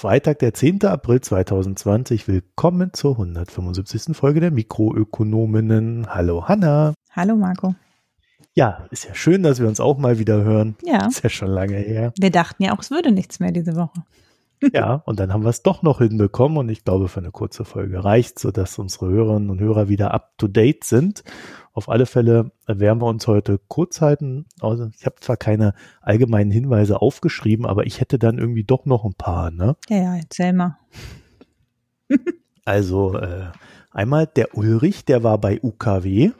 Freitag, der 10. April 2020. Willkommen zur 175. Folge der Mikroökonominnen. Hallo Hanna. Hallo Marco. Ja, ist ja schön, dass wir uns auch mal wieder hören. Ja. Ist ja schon lange her. Wir dachten ja auch, es würde nichts mehr diese Woche. Ja, und dann haben wir es doch noch hinbekommen und ich glaube, für eine kurze Folge reicht, sodass unsere Hörerinnen und Hörer wieder up to date sind. Auf alle Fälle werden wir uns heute kurz halten. Also ich habe zwar keine allgemeinen Hinweise aufgeschrieben, aber ich hätte dann irgendwie doch noch ein paar, ne? Ja, ja, erzähl mal. also äh, einmal der Ulrich, der war bei UKW.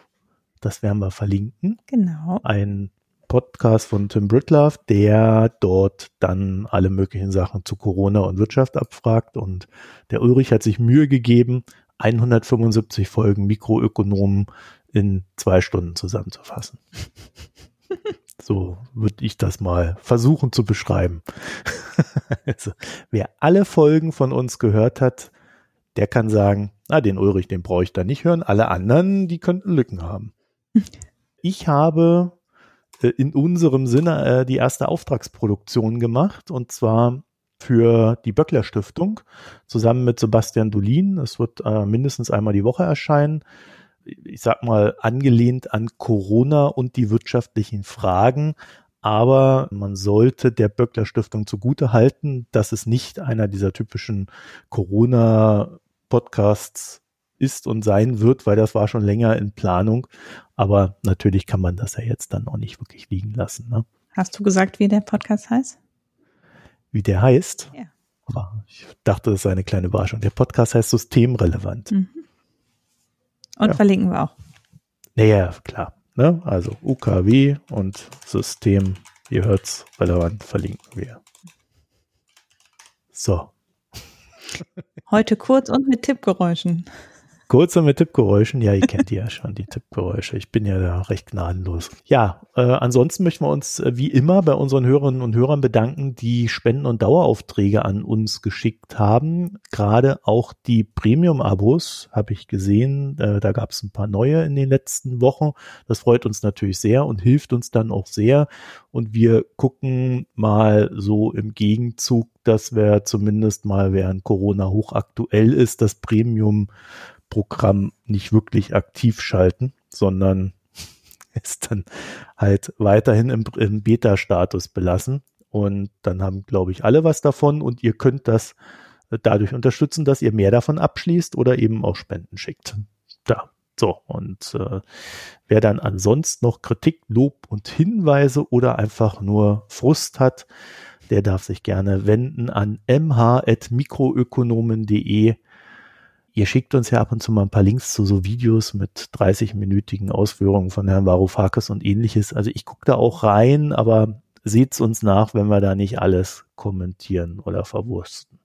Das werden wir verlinken. Genau. Ein Podcast von Tim Britlove, der dort dann alle möglichen Sachen zu Corona und Wirtschaft abfragt. Und der Ulrich hat sich Mühe gegeben, 175 Folgen Mikroökonomen in zwei Stunden zusammenzufassen. so würde ich das mal versuchen zu beschreiben. also, wer alle Folgen von uns gehört hat, der kann sagen, na, den Ulrich, den brauche ich da nicht hören. Alle anderen, die könnten Lücken haben. Ich habe äh, in unserem Sinne äh, die erste Auftragsproduktion gemacht und zwar für die Böckler Stiftung zusammen mit Sebastian Dolin. Es wird äh, mindestens einmal die Woche erscheinen. Ich sag mal angelehnt an Corona und die wirtschaftlichen Fragen. Aber man sollte der Böckler Stiftung zugute halten, dass es nicht einer dieser typischen Corona Podcasts ist und sein wird, weil das war schon länger in Planung. Aber natürlich kann man das ja jetzt dann auch nicht wirklich liegen lassen. Ne? Hast du gesagt, wie der Podcast heißt? Wie der heißt? Ja. Ich dachte, das sei eine kleine Überraschung. Der Podcast heißt Systemrelevant. Mhm. Und Ja. verlinken wir auch. Naja, klar. Ne? Also UKW und System, ihr hört's, relevant verlinken wir. So, Heute kurz und mit Tippgeräuschen. Kurze mit Tippgeräuschen. Ja, ihr kennt die ja schon, die Tippgeräusche. Ich bin ja da recht gnadenlos. Ja, äh, ansonsten möchten wir uns äh, wie immer bei unseren Hörerinnen und Hörern bedanken, die Spenden- und Daueraufträge an uns geschickt haben. Gerade auch die Premium-Abos habe ich gesehen. Äh, da gab es ein paar neue in den letzten Wochen. Das freut uns natürlich sehr und hilft uns dann auch sehr. Und wir gucken mal so im Gegenzug, dass wir zumindest mal, während Corona hochaktuell ist, das Premium Programm nicht wirklich aktiv schalten, sondern es dann halt weiterhin im, im Beta-Status belassen. Und dann haben, glaube ich, alle was davon und ihr könnt das äh, dadurch unterstützen, dass ihr mehr davon abschließt oder eben auch Spenden schickt. Da. So, und äh, wer dann ansonsten noch Kritik, Lob und Hinweise oder einfach nur Frust hat, der darf sich gerne wenden an mh.mikroökonomen.de. Ihr schickt uns ja ab und zu mal ein paar Links zu so Videos mit 30-minütigen Ausführungen von Herrn Varoufakis und ähnliches. Also ich gucke da auch rein, aber seht's uns nach, wenn wir da nicht alles kommentieren oder verwursten.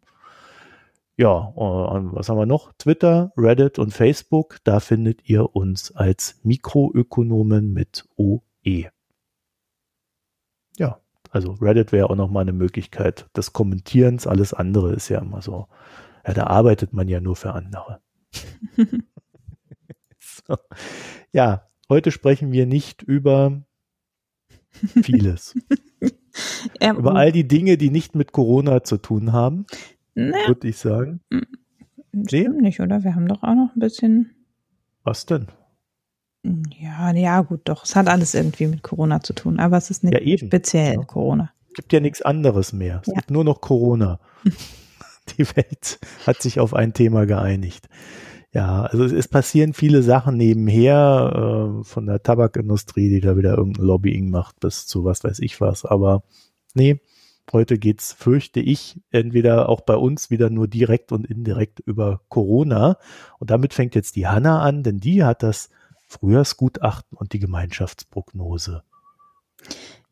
Ja, und was haben wir noch? Twitter, Reddit und Facebook. Da findet ihr uns als Mikroökonomen mit OE. Ja, also Reddit wäre auch nochmal eine Möglichkeit des Kommentierens. Alles andere ist ja immer so. Ja, da arbeitet man ja nur für andere. so. Ja, heute sprechen wir nicht über vieles. Ja, über all die Dinge, die nicht mit Corona zu tun haben, ne, würde ich sagen. stimmt nicht, oder? Wir haben doch auch noch ein bisschen. Was denn? Ja, ja, gut, doch. Es hat alles irgendwie mit Corona zu tun, aber es ist nicht Ja, eben. speziell Ja. Corona. gibt ja nichts anderes mehr. Es Ja. gibt nur noch Corona. Die Welt hat sich auf ein Thema geeinigt. Ja, also es, es passieren viele Sachen nebenher, äh, von der Tabakindustrie, die da wieder irgendein Lobbying macht, bis zu was weiß ich was. Aber nee, heute geht's, fürchte ich, entweder auch bei uns wieder nur direkt und indirekt über Corona. Und damit fängt jetzt die Hanna an, denn die hat das Frühjahrsgutachten und die Gemeinschaftsprognose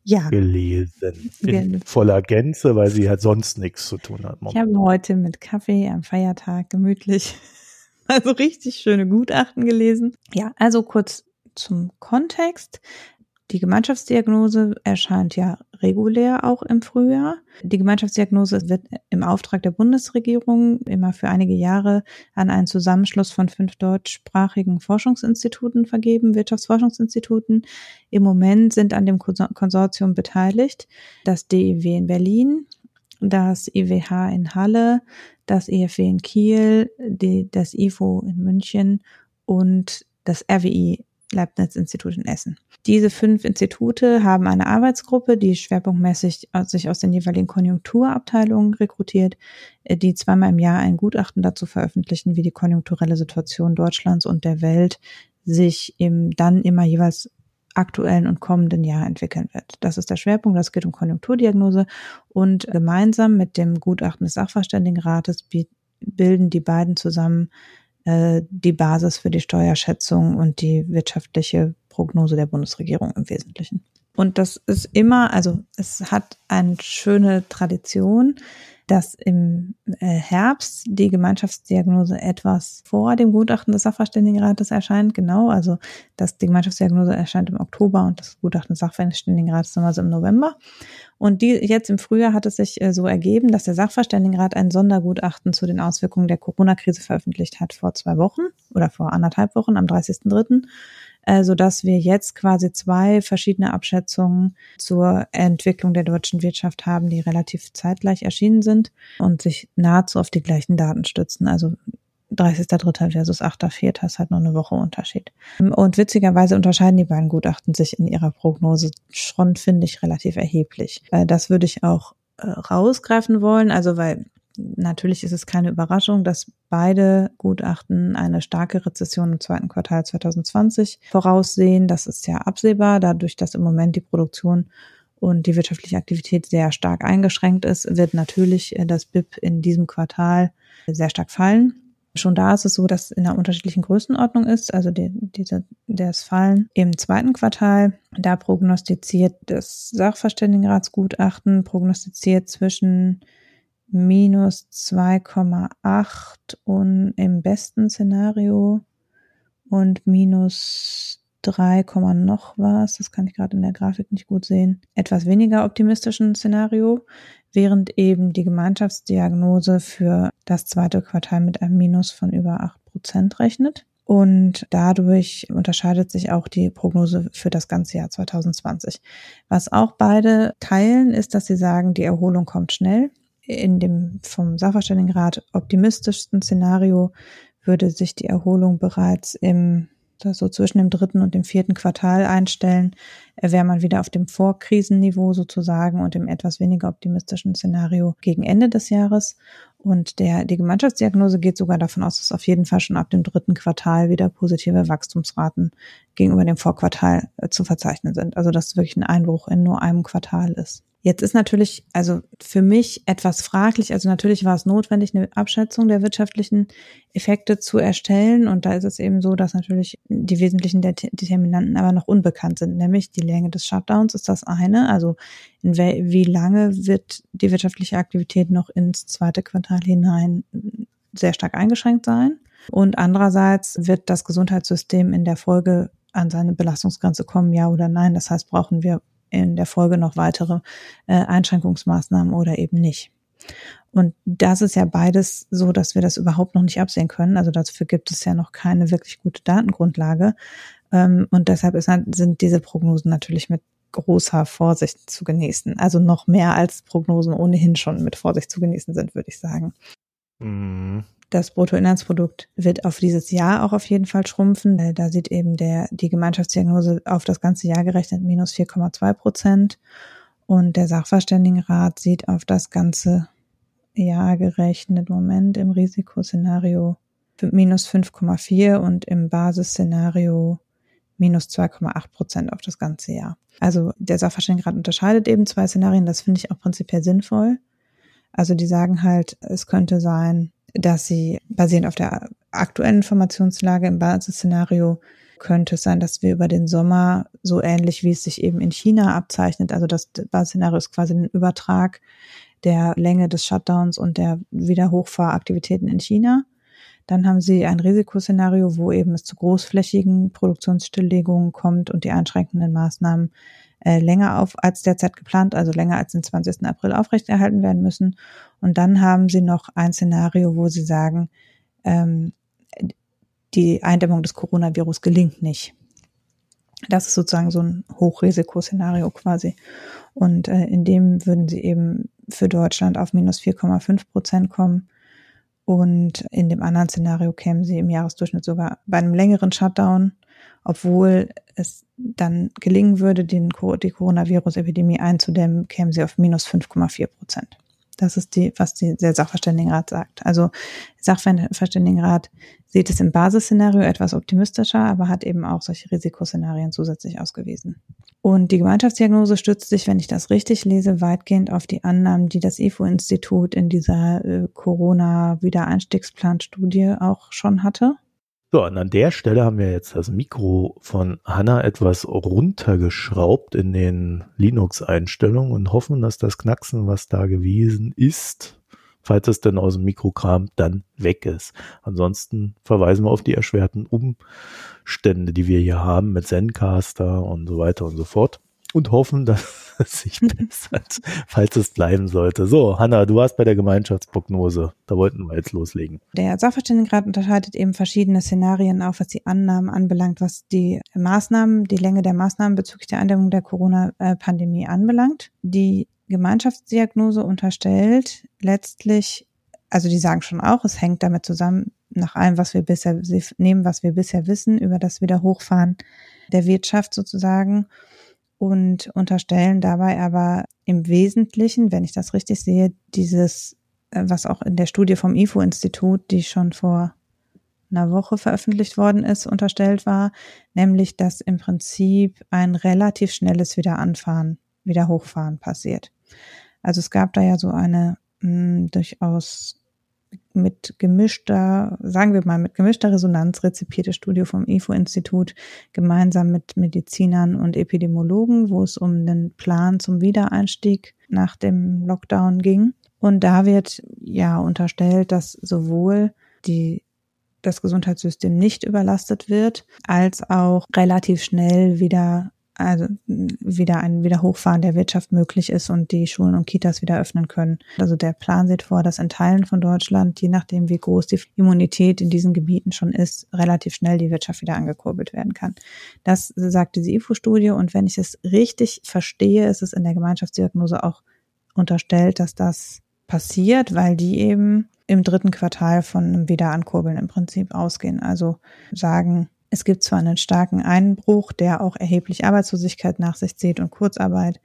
Ja, gelesen. In voller Gänze, weil sie halt sonst nichts zu tun hat. ich habe heute mit Kaffee am Feiertag gemütlich also richtig schöne Gutachten gelesen. Ja, also kurz zum Kontext. Die Gemeinschaftsdiagnose erscheint ja regulär auch im Frühjahr. Die Gemeinschaftsdiagnose wird im Auftrag der Bundesregierung immer für einige Jahre an einen Zusammenschluss von fünf deutschsprachigen Forschungsinstituten vergeben, Wirtschaftsforschungsinstituten. Im Moment sind an dem Konsor- Konsortium beteiligt das DIW in Berlin, das IWH in Halle, das IFW in Kiel, die, das IFO in München und das RWI Leibniz-Institut in Essen. Diese fünf Institute haben eine Arbeitsgruppe, die schwerpunktmäßig sich aus den jeweiligen Konjunkturabteilungen rekrutiert, die zweimal im Jahr ein Gutachten dazu veröffentlichen, wie die konjunkturelle Situation Deutschlands und der Welt sich im dann immer jeweils aktuellen und kommenden Jahr entwickeln wird. Das ist der Schwerpunkt. Das geht um Konjunkturdiagnose und gemeinsam mit dem Gutachten des Sachverständigenrates bilden die beiden zusammen äh, die Basis für die Steuerschätzung und die wirtschaftliche Prognose der Bundesregierung im Wesentlichen. Und das ist immer, also es hat eine schöne Tradition, dass im äh, Herbst die Gemeinschaftsdiagnose etwas vor dem Gutachten des Sachverständigenrates erscheint. Genau, also dass die Gemeinschaftsdiagnose erscheint im Oktober und das Gutachten des Sachverständigenrates also im November. Und die, jetzt im Frühjahr hat es sich äh, so ergeben, dass der Sachverständigenrat ein Sondergutachten zu den Auswirkungen der Corona-Krise veröffentlicht hat vor zwei Wochen oder vor anderthalb Wochen am 30.03 äh, so dass wir jetzt quasi zwei verschiedene Abschätzungen zur Entwicklung der deutschen Wirtschaft haben, die relativ zeitgleich erschienen sind und sich nahezu auf die gleichen Daten stützen. Also 30.3. versus 8.4. ist halt nur eine Woche Unterschied. Und witzigerweise unterscheiden die beiden Gutachten sich in ihrer Prognose schon, finde ich, relativ erheblich. Äh, das würde ich auch äh, rausgreifen wollen, also weil Natürlich ist es keine Überraschung, dass beide Gutachten eine starke Rezession im zweiten Quartal 2020 voraussehen. Das ist ja absehbar, dadurch, dass im Moment die Produktion und die wirtschaftliche Aktivität sehr stark eingeschränkt ist, wird natürlich äh, das BIP in diesem Quartal sehr stark fallen. Schon da ist es so, dass in einer unterschiedlichen Größenordnung ist, also die, diese, das Fallen im zweiten Quartal. Da prognostiziert das Sachverständigenratsgutachten, prognostiziert zwischen minus 2,8 und im besten Szenario und minus 3, noch was, das kann ich gerade in der Grafik nicht gut sehen, etwas weniger optimistischen Szenario, während eben die Gemeinschaftsdiagnose für das zweite Quartal mit einem Minus von über 8 Prozent rechnet. Und dadurch unterscheidet sich auch die Prognose für das ganze Jahr 2020. Was auch beide teilen, ist, dass sie sagen, die Erholung kommt schnell in dem vom Sachverständigenrat optimistischsten Szenario würde sich die Erholung bereits im so zwischen dem dritten und dem vierten Quartal einstellen, wäre man wieder auf dem Vorkrisenniveau sozusagen und im etwas weniger optimistischen Szenario gegen Ende des Jahres. Und der, die Gemeinschaftsdiagnose geht sogar davon aus, dass auf jeden Fall schon ab dem dritten Quartal wieder positive Wachstumsraten gegenüber dem Vorquartal äh, zu verzeichnen sind. Also dass wirklich ein Einbruch in nur einem Quartal ist. Jetzt ist natürlich, also für mich etwas fraglich, also natürlich war es notwendig, eine Abschätzung der wirtschaftlichen Effekte zu erstellen. Und da ist es eben so, dass natürlich die wesentlichen Determinanten aber noch unbekannt sind, nämlich die Länge des Shutdowns ist das eine. Also in wie lange wird die wirtschaftliche Aktivität noch ins zweite Quartal hinein sehr stark eingeschränkt sein? Und andererseits wird das Gesundheitssystem in der Folge an seine Belastungsgrenze kommen, ja oder nein. Das heißt, brauchen wir in der Folge noch weitere äh, Einschränkungsmaßnahmen oder eben nicht. Und das ist ja beides so, dass wir das überhaupt noch nicht absehen können. Also dafür gibt es ja noch keine wirklich gute Datengrundlage. Ähm, und deshalb ist, sind diese Prognosen natürlich mit großer Vorsicht zu genießen. Also noch mehr als Prognosen ohnehin schon mit Vorsicht zu genießen sind, würde ich sagen. Mhm. Das Bruttoinlandsprodukt wird auf dieses Jahr auch auf jeden Fall schrumpfen. Da sieht eben der, die Gemeinschaftsdiagnose auf das ganze Jahr gerechnet minus 4,2 Prozent. Und der Sachverständigenrat sieht auf das ganze Jahr gerechnet, Moment, im Risikoszenario minus 5,4 und im Basisszenario minus 2,8 Prozent auf das ganze Jahr. Also der Sachverständigenrat unterscheidet eben zwei Szenarien, das finde ich auch prinzipiell sinnvoll. Also die sagen halt, es könnte sein, dass sie basierend auf der aktuellen Informationslage im Basisszenario könnte es sein, dass wir über den Sommer so ähnlich wie es sich eben in China abzeichnet, also das Basisszenario ist quasi ein Übertrag der Länge des Shutdowns und der Wiederhochfahraktivitäten in China. Dann haben sie ein Risikoszenario, wo eben es zu großflächigen Produktionsstilllegungen kommt und die einschränkenden Maßnahmen äh, länger auf als derzeit geplant, also länger als den 20. April aufrechterhalten werden müssen. Und dann haben sie noch ein Szenario, wo sie sagen, ähm, die Eindämmung des Coronavirus gelingt nicht. Das ist sozusagen so ein Hochrisikoszenario quasi. Und äh, in dem würden sie eben für Deutschland auf minus 4,5 Prozent kommen. Und in dem anderen Szenario kämen sie im Jahresdurchschnitt sogar bei einem längeren Shutdown, obwohl es dann gelingen würde, den, die Coronavirus-Epidemie einzudämmen, kämen sie auf minus 5,4 Prozent. Das ist die, was die, der Sachverständigenrat sagt. Also Sachverständigenrat sieht es im Basisszenario etwas optimistischer, aber hat eben auch solche Risikoszenarien zusätzlich ausgewiesen. Und die Gemeinschaftsdiagnose stützt sich, wenn ich das richtig lese, weitgehend auf die Annahmen, die das IFO-Institut in dieser äh, Corona-Wiedereinstiegsplan-Studie auch schon hatte. So, und an der Stelle haben wir jetzt das Mikro von Hanna etwas runtergeschraubt in den Linux-Einstellungen und hoffen, dass das Knacksen, was da gewesen ist, falls es denn aus dem Mikro kam, dann weg ist. Ansonsten verweisen wir auf die erschwerten Umstände, die wir hier haben mit Zencaster und so weiter und so fort und hoffen, dass es sich bessert, falls es bleiben sollte. So, Hanna, du warst bei der Gemeinschaftsprognose. Da wollten wir jetzt loslegen. Der Sachverständigenrat unterscheidet eben verschiedene Szenarien auf, was die Annahmen anbelangt, was die Maßnahmen, die Länge der Maßnahmen bezüglich der Eindämmung der Corona-Pandemie anbelangt. Die Gemeinschaftsdiagnose unterstellt letztlich, also die sagen schon auch, es hängt damit zusammen, nach allem, was wir bisher, sie nehmen, was wir bisher wissen über das Wiederhochfahren der Wirtschaft sozusagen und unterstellen dabei aber im Wesentlichen, wenn ich das richtig sehe, dieses, äh, was auch in der Studie vom IFO-Institut, die schon vor einer Woche veröffentlicht worden ist, unterstellt war, nämlich dass im Prinzip ein relativ schnelles Wiederanfahren, Wiederhochfahren passiert. Also es gab da ja so eine mh, hm, durchaus mit gemischter, sagen wir mal, mit gemischter Resonanz rezipierte Studie vom IFO-Institut gemeinsam mit Medizinern und Epidemiologen, wo es um den Plan zum Wiedereinstieg nach dem Lockdown ging. Und da wird ja unterstellt, dass sowohl die das Gesundheitssystem nicht überlastet wird, als auch relativ schnell wieder also wieder ein Wiederhochfahren der Wirtschaft möglich ist und die Schulen und Kitas wieder öffnen können. Also der Plan sieht vor, dass in Teilen von Deutschland, je nachdem wie groß die Immunität in diesen Gebieten schon ist, relativ schnell die Wirtschaft wieder angekurbelt werden kann. Das sagt diese IFO-Studie und wenn ich es richtig verstehe, ist es in der Gemeinschaftsdiagnose auch unterstellt, dass das passiert, weil die eben im dritten Quartal von einem Wiederankurbeln im Prinzip ausgehen. Also sagen, es gibt zwar einen starken Einbruch, der auch erheblich Arbeitslosigkeit nach sich zieht und Kurzarbeit,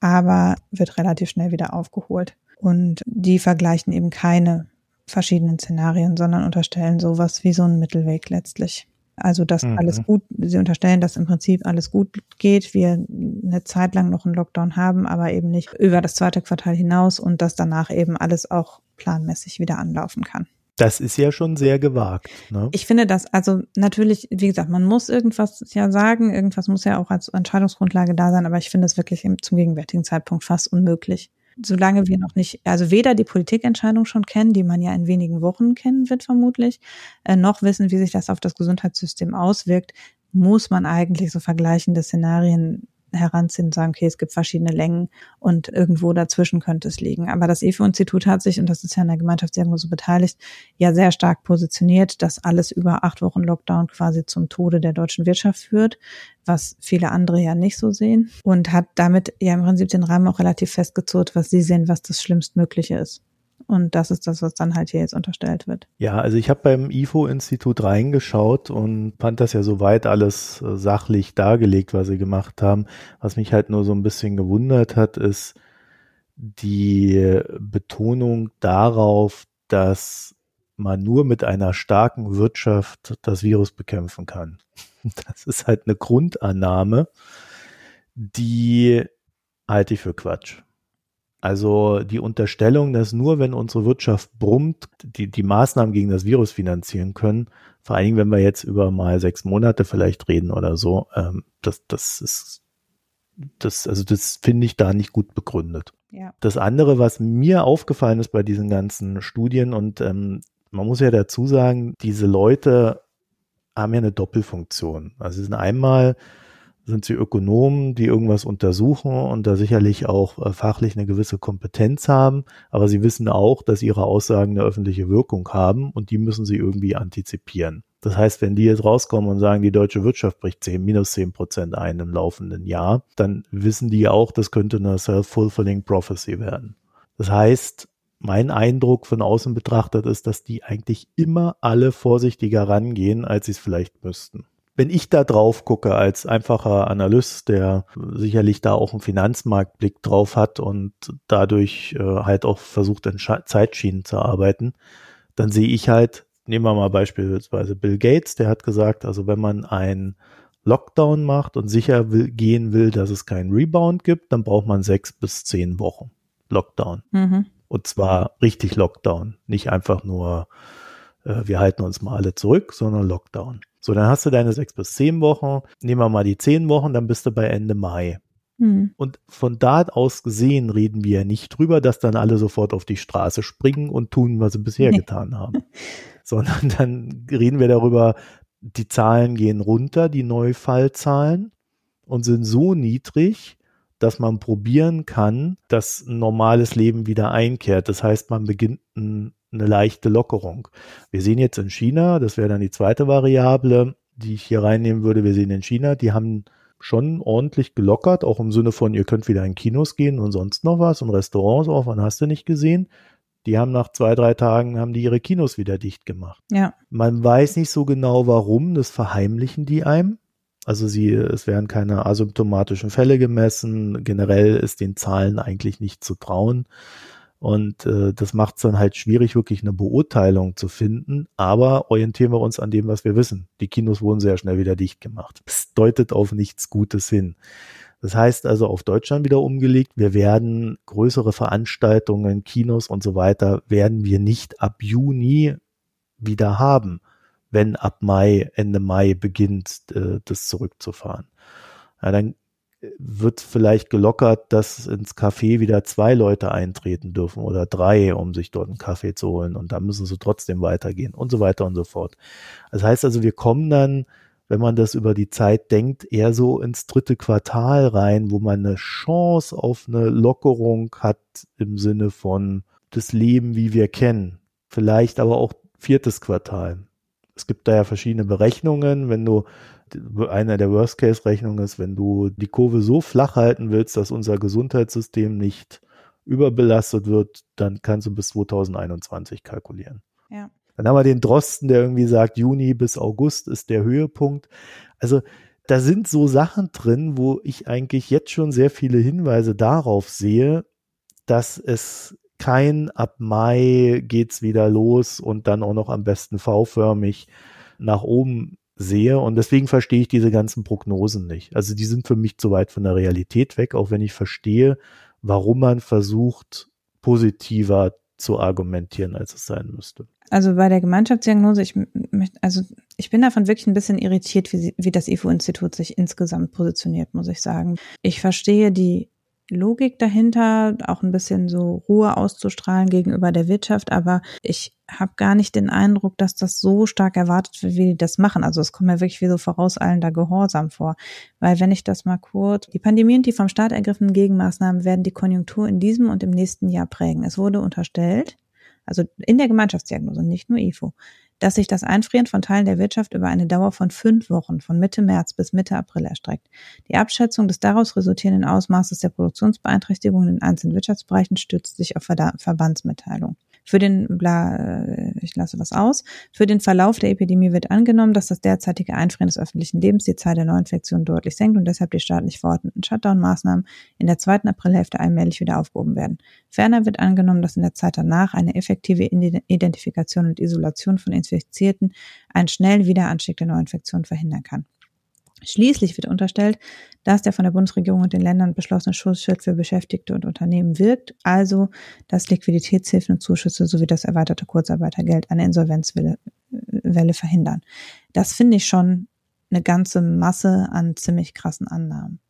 aber wird relativ schnell wieder aufgeholt. Und die vergleichen eben keine verschiedenen Szenarien, sondern unterstellen sowas wie so einen Mittelweg letztlich. Also, dass mhm. alles gut, sie unterstellen, dass im Prinzip alles gut geht, wir eine Zeit lang noch einen Lockdown haben, aber eben nicht über das zweite Quartal hinaus und dass danach eben alles auch planmäßig wieder anlaufen kann. Das ist ja schon sehr gewagt. Ne? Ich finde das, also natürlich, wie gesagt, man muss irgendwas ja sagen, irgendwas muss ja auch als Entscheidungsgrundlage da sein, aber ich finde es wirklich zum gegenwärtigen Zeitpunkt fast unmöglich. Solange wir noch nicht, also weder die Politikentscheidung schon kennen, die man ja in wenigen Wochen kennen wird vermutlich, äh, noch wissen, wie sich das auf das Gesundheitssystem auswirkt, muss man eigentlich so vergleichende Szenarien heranziehen und sagen, okay, es gibt verschiedene Längen und irgendwo dazwischen könnte es liegen. Aber das EFO-Institut hat sich, und das ist ja in der Gemeinschaftsdiagnose beteiligt, ja sehr stark positioniert, dass alles über acht Wochen Lockdown quasi zum Tode der deutschen Wirtschaft führt, was viele andere ja nicht so sehen und hat damit ja im Prinzip den Rahmen auch relativ festgezurrt, was sie sehen, was das Schlimmstmögliche ist. Und das ist das, was dann halt hier jetzt unterstellt wird. Ja, also ich habe beim IFO-Institut reingeschaut und fand das ja soweit alles äh, sachlich dargelegt, was sie gemacht haben. Was mich halt nur so ein bisschen gewundert hat, ist die Betonung darauf, dass man nur mit einer starken Wirtschaft das Virus bekämpfen kann. Das ist halt eine Grundannahme, die halte ich für Quatsch. Also die Unterstellung, dass nur wenn unsere Wirtschaft brummt, die, die Maßnahmen gegen das Virus finanzieren können, vor allen Dingen, wenn wir jetzt über mal sechs Monate vielleicht reden oder so, ähm, das, das ist, das, also das finde ich da nicht gut begründet. Ja. Das andere, was mir aufgefallen ist bei diesen ganzen Studien und ähm, man muss ja dazu sagen, diese Leute haben ja eine Doppelfunktion. Also sie sind einmal sind sie Ökonomen, die irgendwas untersuchen und da sicherlich auch äh, fachlich eine gewisse Kompetenz haben, aber sie wissen auch, dass ihre Aussagen eine öffentliche Wirkung haben und die müssen sie irgendwie antizipieren. Das heißt, wenn die jetzt rauskommen und sagen, die deutsche Wirtschaft bricht 10, minus 10 Prozent ein im laufenden Jahr, dann wissen die auch, das könnte eine self-fulfilling prophecy werden. Das heißt, mein Eindruck von außen betrachtet ist, dass die eigentlich immer alle vorsichtiger rangehen, als sie es vielleicht müssten. Wenn ich da drauf gucke als einfacher Analyst, der sicherlich da auch einen Finanzmarktblick drauf hat und dadurch äh, halt auch versucht, in Scha Zeitschienen zu arbeiten, dann sehe ich halt, nehmen wir mal beispielsweise Bill Gates, der hat gesagt, also wenn man ein Lockdown macht und sicher will, gehen will, dass es keinen Rebound gibt, dann braucht man sechs bis zehn Wochen Lockdown. Mhm. Und zwar richtig Lockdown, nicht einfach nur, äh, wir halten uns mal alle zurück, sondern Lockdown. So, dann hast du deine sechs bis zehn Wochen. Nehmen wir mal die zehn Wochen, dann bist du bei Ende Mai. Mhm. Und von da aus gesehen reden wir nicht drüber, dass dann alle sofort auf die Straße springen und tun, was sie bisher nee. getan haben. Sondern dann reden wir darüber, die Zahlen gehen runter, die Neufallzahlen und sind so niedrig, dass man probieren kann, dass ein normales Leben wieder einkehrt. Das heißt, man beginnt ein, eine leichte Lockerung. Wir sehen jetzt in China, das wäre dann die zweite Variable, die ich hier reinnehmen würde. Wir sehen in China, die haben schon ordentlich gelockert, auch im Sinne von, ihr könnt wieder in Kinos gehen und sonst noch was und Restaurants auch, wann hast du nicht gesehen? Die haben nach zwei, drei Tagen haben die ihre Kinos wieder dicht gemacht. Ja. Man weiß nicht so genau warum, das verheimlichen die einem. Also sie, es werden keine asymptomatischen Fälle gemessen. Generell ist den Zahlen eigentlich nicht zu trauen. Und äh, das macht es dann halt schwierig, wirklich eine Beurteilung zu finden. Aber orientieren wir uns an dem, was wir wissen. Die Kinos wurden sehr schnell wieder dicht gemacht. Das deutet auf nichts Gutes hin. Das heißt also auf Deutschland wieder umgelegt, wir werden größere Veranstaltungen, Kinos und so weiter, werden wir nicht ab Juni wieder haben wenn ab Mai, Ende Mai beginnt, äh, das zurückzufahren. Ja, dann wird vielleicht gelockert, dass ins Café wieder zwei Leute eintreten dürfen oder drei, um sich dort einen Kaffee zu holen und dann müssen sie trotzdem weitergehen und so weiter und so fort. Das heißt also, wir kommen dann, wenn man das über die Zeit denkt, eher so ins dritte Quartal rein, wo man eine Chance auf eine Lockerung hat im Sinne von das Leben, wie wir kennen. Vielleicht aber auch viertes Quartal. Es gibt da ja verschiedene Berechnungen. Wenn du, einer der Worst-Case-Rechnungen ist, wenn du die Kurve so flach halten willst, dass unser Gesundheitssystem nicht überbelastet wird, dann kannst du bis 2021 kalkulieren. Ja. Dann haben wir den Drosten, der irgendwie sagt, Juni bis August ist der Höhepunkt. Also da sind so Sachen drin, wo ich eigentlich jetzt schon sehr viele Hinweise darauf sehe, dass es kein ab Mai geht's wieder los und dann auch noch am besten V-förmig nach oben sehe. Und deswegen verstehe ich diese ganzen Prognosen nicht. Also die sind für mich zu weit von der Realität weg, auch wenn ich verstehe, warum man versucht, positiver zu argumentieren, als es sein müsste. Also bei der Gemeinschaftsdiagnose, ich möchte, also ich bin davon wirklich ein bisschen irritiert, wie, wie das IFO-Institut sich insgesamt positioniert, muss ich sagen. Ich verstehe die Logik dahinter, auch ein bisschen so Ruhe auszustrahlen gegenüber der Wirtschaft, aber ich habe gar nicht den Eindruck, dass das so stark erwartet wird, wie die das machen. Also es kommt mir wirklich wie so vorauseilender Gehorsam vor. Weil wenn ich das mal kurz, die Pandemie und die vom Staat ergriffenen Gegenmaßnahmen werden die Konjunktur in diesem und im nächsten Jahr prägen. Es wurde unterstellt, also in der Gemeinschaftsdiagnose, nicht nur IFO, dass sich das Einfrieren von Teilen der Wirtschaft über eine Dauer von fünf Wochen von Mitte März bis Mitte April erstreckt. Die Abschätzung des daraus resultierenden Ausmaßes der Produktionsbeeinträchtigungen in einzelnen Wirtschaftsbereichen stützt sich auf Verbandsmitteilung. Für den, bla, äh, ich lasse was aus, für den Verlauf der Epidemie wird angenommen, dass das derzeitige Einfrieren des öffentlichen Lebens die Zahl der Neuinfektionen deutlich senkt und deshalb die staatlich verordneten Shutdown-Maßnahmen in der zweiten Aprilhälfte allmählich wieder aufgehoben werden. Ferner wird angenommen, dass in der Zeit danach eine effektive Identifikation und Isolation von Infizierten einen schnellen Wiederanstieg der Neuinfektion verhindern kann. Schließlich wird unterstellt, dass der von der Bundesregierung und den Ländern beschlossene Schutzschild für Beschäftigte und Unternehmen wirkt, also dass Liquiditätshilfen und Zuschüsse sowie das erweiterte Kurzarbeitergeld eine Insolvenzwelle Welle verhindern. Das finde ich schon eine ganze Masse an ziemlich krassen Annahmen.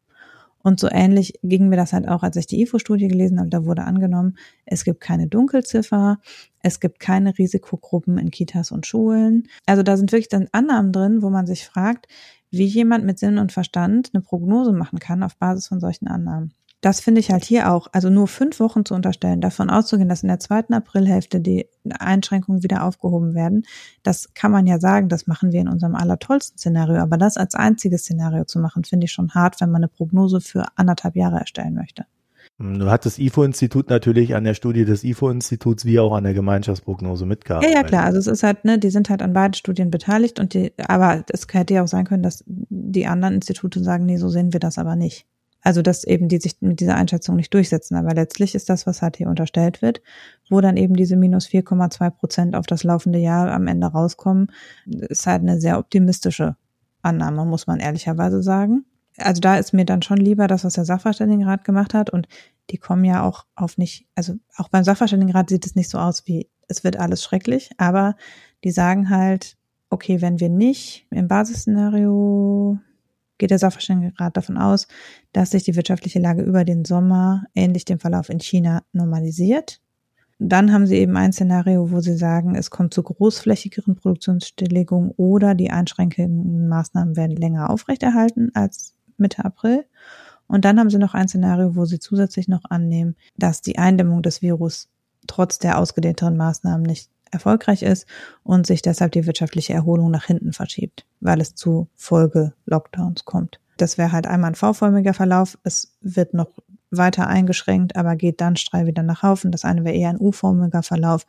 Und so ähnlich ging mir das halt auch, als ich die IFO-Studie gelesen habe. Da wurde angenommen, es gibt keine Dunkelziffer, es gibt keine Risikogruppen in Kitas und Schulen. Also da sind wirklich dann Annahmen drin, wo man sich fragt, wie jemand mit Sinn und Verstand eine Prognose machen kann auf Basis von solchen Annahmen. Das finde ich halt hier auch, also nur fünf Wochen zu unterstellen, davon auszugehen, dass in der zweiten Aprilhälfte die Einschränkungen wieder aufgehoben werden, das kann man ja sagen, das machen wir in unserem allertollsten Szenario, aber das als einziges Szenario zu machen, finde ich schon hart, wenn man eine Prognose für anderthalb Jahre erstellen möchte. Du hat das IFO-Institut natürlich an der Studie des IFO-Instituts wie auch an der Gemeinschaftsprognose mitgearbeitet. Ja, ja, klar. Also es ist halt, ne, die sind halt an beiden Studien beteiligt und die, aber es hätte ja auch sein können, dass die anderen Institute sagen, nee, so sehen wir das aber nicht. Also dass eben die sich mit dieser Einschätzung nicht durchsetzen. Aber letztlich ist das, was halt hier unterstellt wird, wo dann eben diese minus 4,2 Prozent auf das laufende Jahr am Ende rauskommen, ist halt eine sehr optimistische Annahme, muss man ehrlicherweise sagen also da ist mir dann schon lieber das, was der Sachverständigenrat gemacht hat. Und die kommen ja auch auf nicht, also auch beim Sachverständigenrat sieht es nicht so aus wie, es wird alles schrecklich, aber die sagen halt, okay, wenn wir nicht im Basisszenario geht der Sachverständigenrat davon aus, dass sich die wirtschaftliche Lage über den Sommer ähnlich dem Verlauf in China normalisiert. Dann haben sie eben ein Szenario, wo sie sagen, es kommt zu großflächigeren Produktionsstilllegungen oder die einschränkenden Maßnahmen werden länger aufrechterhalten als Mitte April. Und dann haben sie noch ein Szenario, wo sie zusätzlich noch annehmen, dass die Eindämmung des Virus trotz der ausgedehnteren Maßnahmen nicht erfolgreich ist und sich deshalb die wirtschaftliche Erholung nach hinten verschiebt, weil es zu Folge-Lockdowns kommt. Das wäre halt einmal ein V-förmiger Verlauf. Es wird noch weiter eingeschränkt, aber geht dann steil wieder nach Haufen. Das eine wäre eher ein U-förmiger Verlauf.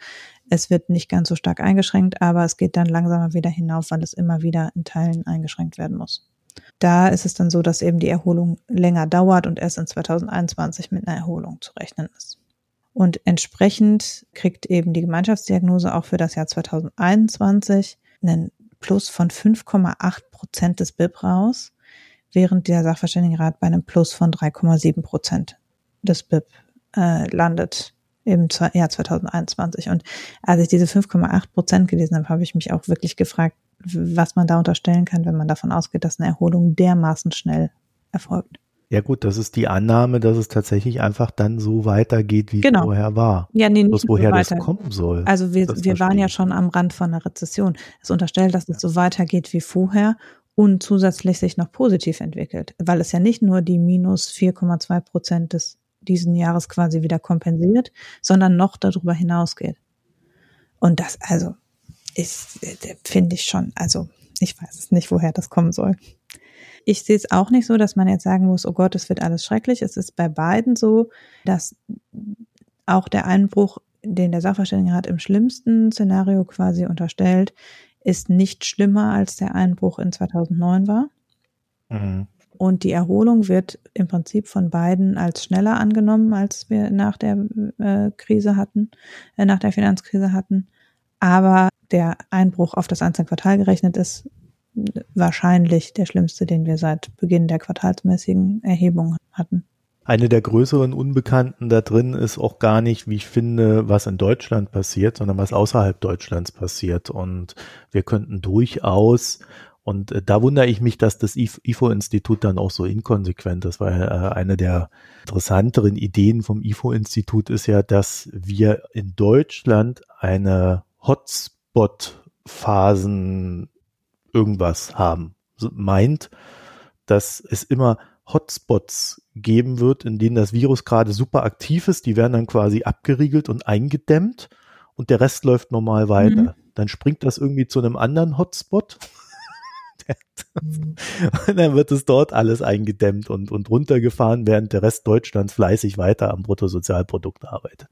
Es wird nicht ganz so stark eingeschränkt, aber es geht dann langsamer wieder hinauf, weil es immer wieder in Teilen eingeschränkt werden muss. Da ist es dann so, dass eben die Erholung länger dauert und erst in 2021 mit einer Erholung zu rechnen ist. Und entsprechend kriegt eben die Gemeinschaftsdiagnose auch für das Jahr 2021 einen Plus von 5,8 Prozent des BIP raus, während der Sachverständigenrat bei einem Plus von 3,7 Prozent des BIP äh, landet im Jahr 2021. Und als ich diese 5,8 Prozent gelesen habe, habe ich mich auch wirklich gefragt, was man da unterstellen kann, wenn man davon ausgeht, dass eine Erholung dermaßen schnell erfolgt. Ja gut, das ist die Annahme, dass es tatsächlich einfach dann so weitergeht, wie genau. es vorher war. Ja, nee, nicht Bloß woher das kommen soll. Also wir, wir waren ja schon am Rand von einer Rezession. Es unterstellt, dass es so weitergeht wie vorher und zusätzlich sich noch positiv entwickelt, weil es ja nicht nur die minus 4,2 Prozent des diesen Jahres quasi wieder kompensiert, sondern noch darüber hinausgeht. Und das, also, ist, finde ich schon, also ich weiß es nicht, woher das kommen soll. Ich sehe es auch nicht so, dass man jetzt sagen muss, oh Gott, es wird alles schrecklich. Es ist bei beiden so, dass auch der Einbruch, den der Sachverständigenrat im schlimmsten Szenario quasi unterstellt, ist nicht schlimmer als der Einbruch in 2009 war. Mhm. Und die Erholung wird im Prinzip von beiden als schneller angenommen, als wir nach der äh, Krise hatten, äh, nach der Finanzkrise hatten. Aber der Einbruch auf das einzelne Quartal gerechnet ist wahrscheinlich der schlimmste, den wir seit Beginn der quartalsmäßigen Erhebung hatten. Eine der größeren Unbekannten da drin ist auch gar nicht, wie ich finde, was in Deutschland passiert, sondern was außerhalb Deutschlands passiert. Und wir könnten durchaus, und äh, da wundere ich mich, dass das IFO-Institut dann auch so inkonsequent ist, weil äh, eine der interessanteren Ideen vom IFO-Institut ist ja, dass wir in Deutschland eine Hotspot-Phasen irgendwas haben. Meint, dass es immer Hotspots geben wird, in denen das Virus gerade super aktiv ist. Die werden dann quasi abgeriegelt und eingedämmt und der Rest läuft normal weiter. Mhm. Dann springt das irgendwie zu einem anderen Hotspot. und dann wird es dort alles eingedämmt und, und runtergefahren, während der Rest Deutschlands fleißig weiter am Bruttosozialprodukt arbeitet.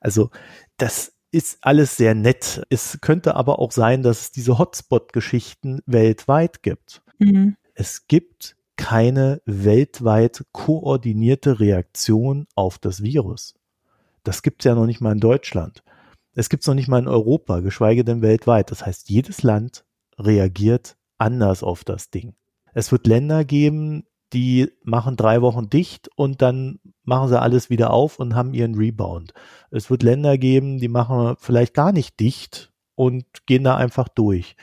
Also das ist alles sehr nett. Es könnte aber auch sein, dass es diese Hotspot-Geschichten weltweit gibt. Mhm. Es gibt keine weltweit koordinierte Reaktion auf das Virus. Das gibt es ja noch nicht mal in Deutschland. Es gibt es noch nicht mal in Europa, geschweige denn weltweit. Das heißt, jedes Land reagiert anders auf das Ding. Es wird Länder geben, die machen drei Wochen dicht und dann machen sie alles wieder auf und haben ihren Rebound. Es wird Länder geben, die machen vielleicht gar nicht dicht und gehen da einfach durch.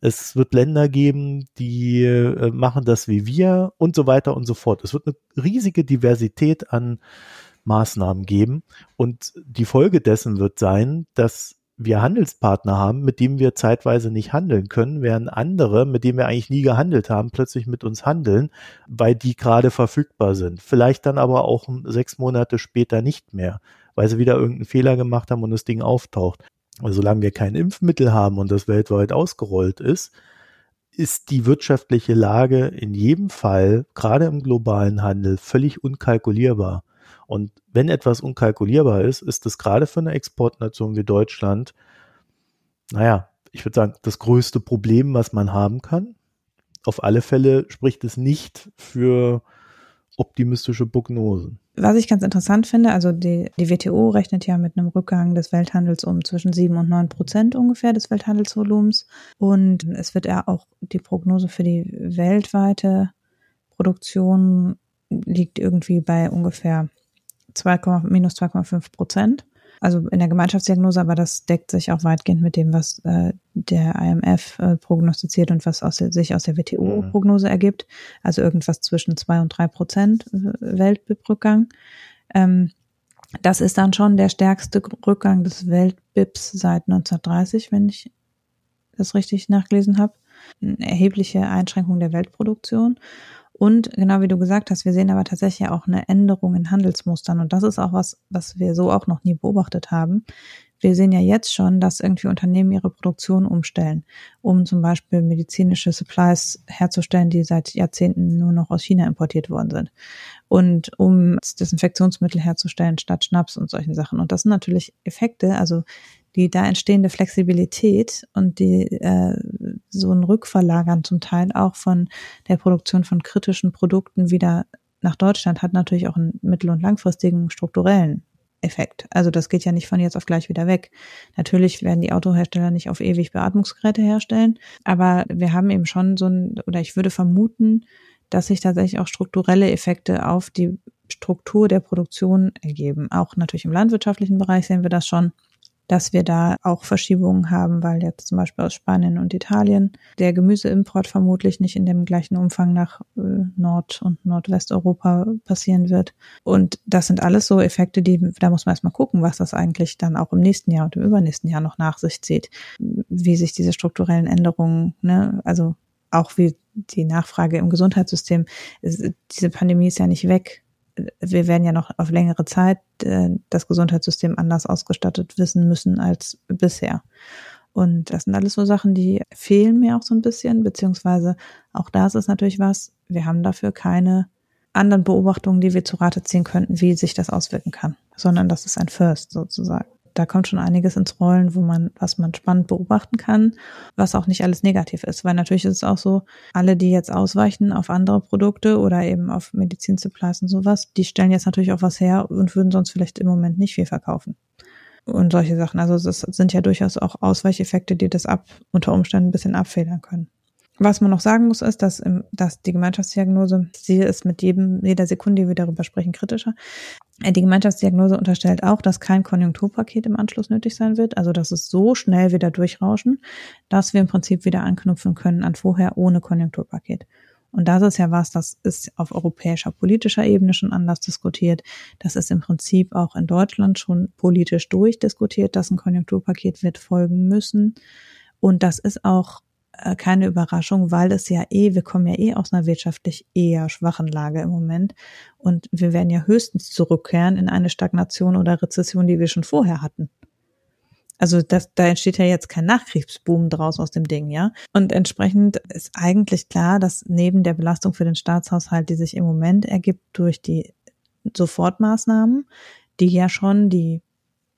Es wird Länder geben, die äh, machen das wie wir und so weiter und so fort. Es wird eine riesige Diversität an Maßnahmen geben und die Folge dessen wird sein, dass wir Handelspartner haben, mit denen wir zeitweise nicht handeln können, während andere, mit denen wir eigentlich nie gehandelt haben, plötzlich mit uns handeln, weil die gerade verfügbar sind. Vielleicht dann aber auch sechs Monate später nicht mehr, weil sie wieder irgendeinen Fehler gemacht haben und das Ding auftaucht. Also solange wir kein Impfmittel haben und das weltweit ausgerollt ist, ist die wirtschaftliche Lage in jedem Fall, gerade im globalen Handel, völlig unkalkulierbar. Und wenn etwas unkalkulierbar ist, ist es gerade für eine Exportnation wie Deutschland, naja, ich würde sagen, das größte Problem, was man haben kann. Auf alle Fälle spricht es nicht für optimistische Prognosen. Was ich ganz interessant finde, also die, die WTO rechnet ja mit einem Rückgang des Welthandels um zwischen sieben und neun Prozent ungefähr des Welthandelsvolumens. Und es wird ja auch die Prognose für die weltweite Produktion liegt irgendwie bei ungefähr 2, minus 2,5 Prozent also in der Gemeinschaftsdiagnose, aber das deckt sich auch weitgehend mit dem, was äh, der IMF äh, prognostiziert und was aus der, sich aus der WTO-Prognose mhm. ergibt. Also irgendwas zwischen zwei und drei Prozent äh, Weltbib-Rückgang. Ähm, das ist dann schon der stärkste Rückgang des Weltbips seit 1930, wenn ich das richtig nachgelesen habe. Eine erhebliche Einschränkung der Weltproduktion. Und genau wie du gesagt hast, wir sehen aber tatsächlich auch eine Änderung in Handelsmustern. Und das ist auch was, was wir so auch noch nie beobachtet haben. Wir sehen ja jetzt schon, dass irgendwie Unternehmen ihre Produktion umstellen, um zum Beispiel medizinische Supplies herzustellen, die seit Jahrzehnten nur noch aus China importiert worden sind. Und um Desinfektionsmittel herzustellen statt Schnaps und solchen Sachen. Und das sind natürlich Effekte, also die da entstehende Flexibilität und die äh, so ein Rückverlagern zum Teil auch von der Produktion von kritischen Produkten wieder nach Deutschland hat natürlich auch einen mittel- und langfristigen strukturellen Effekt. Also das geht ja nicht von jetzt auf gleich wieder weg. Natürlich werden die Autohersteller nicht auf ewig Beatmungsgeräte herstellen, aber wir haben eben schon so ein, oder ich würde vermuten, dass sich tatsächlich auch strukturelle Effekte auf die Struktur der Produktion ergeben. Auch natürlich im landwirtschaftlichen Bereich sehen wir das schon dass wir da auch Verschiebungen haben, weil jetzt zum Beispiel aus Spanien und Italien der Gemüseimport vermutlich nicht in dem gleichen Umfang nach äh, Nord- und Nordwesteuropa passieren wird. Und das sind alles so Effekte, die, da muss man erstmal gucken, was das eigentlich dann auch im nächsten Jahr und im übernächsten Jahr noch nach sich zieht, wie sich diese strukturellen Änderungen, ne, also auch wie die Nachfrage im Gesundheitssystem, diese Pandemie ist ja nicht weg wir werden ja noch auf längere Zeit äh, das Gesundheitssystem anders ausgestattet wissen müssen als bisher. Und das sind alles so Sachen, die fehlen mir auch so ein bisschen, beziehungsweise auch das ist natürlich was, wir haben dafür keine anderen Beobachtungen, die wir zu Rate ziehen könnten, wie sich das auswirken kann, sondern das ist ein First sozusagen da kommt schon einiges ins Rollen, wo man, was man spannend beobachten kann, was auch nicht alles negativ ist. Weil natürlich ist es auch so, alle, die jetzt ausweichen auf andere Produkte oder eben auf Medizinsupplies und sowas, die stellen jetzt natürlich auch was her und würden sonst vielleicht im Moment nicht viel verkaufen. Und solche Sachen. Also es sind ja durchaus auch Ausweicheffekte, die das ab, unter Umständen ein bisschen abfedern können. Was man noch sagen muss, ist, dass, dass die Gemeinschaftsdiagnose, sie ist mit jedem, jeder Sekunde, die wir darüber sprechen, kritischer. Äh, die Gemeinschaftsdiagnose unterstellt auch, dass kein Konjunkturpaket im Anschluss nötig sein wird, also dass es so schnell wieder durchrauschen, dass wir im Prinzip wieder anknüpfen können an vorher ohne Konjunkturpaket. Und das ist ja was, das ist auf europäischer politischer Ebene schon anders diskutiert. Das ist im Prinzip auch in Deutschland schon politisch durchdiskutiert, dass ein Konjunkturpaket wird folgen müssen. Und das ist auch äh, keine Überraschung, weil es ja eh, wir kommen ja eh aus einer wirtschaftlich eher schwachen Lage im Moment und wir werden ja höchstens zurückkehren in eine Stagnation oder Rezession, die wir schon vorher hatten. Also das, da entsteht ja jetzt kein Nachkriegsboom draus aus dem Ding, ja. Und entsprechend ist eigentlich klar, dass neben der Belastung für den Staatshaushalt, die sich im Moment ergibt durch die Sofortmaßnahmen, die ja schon die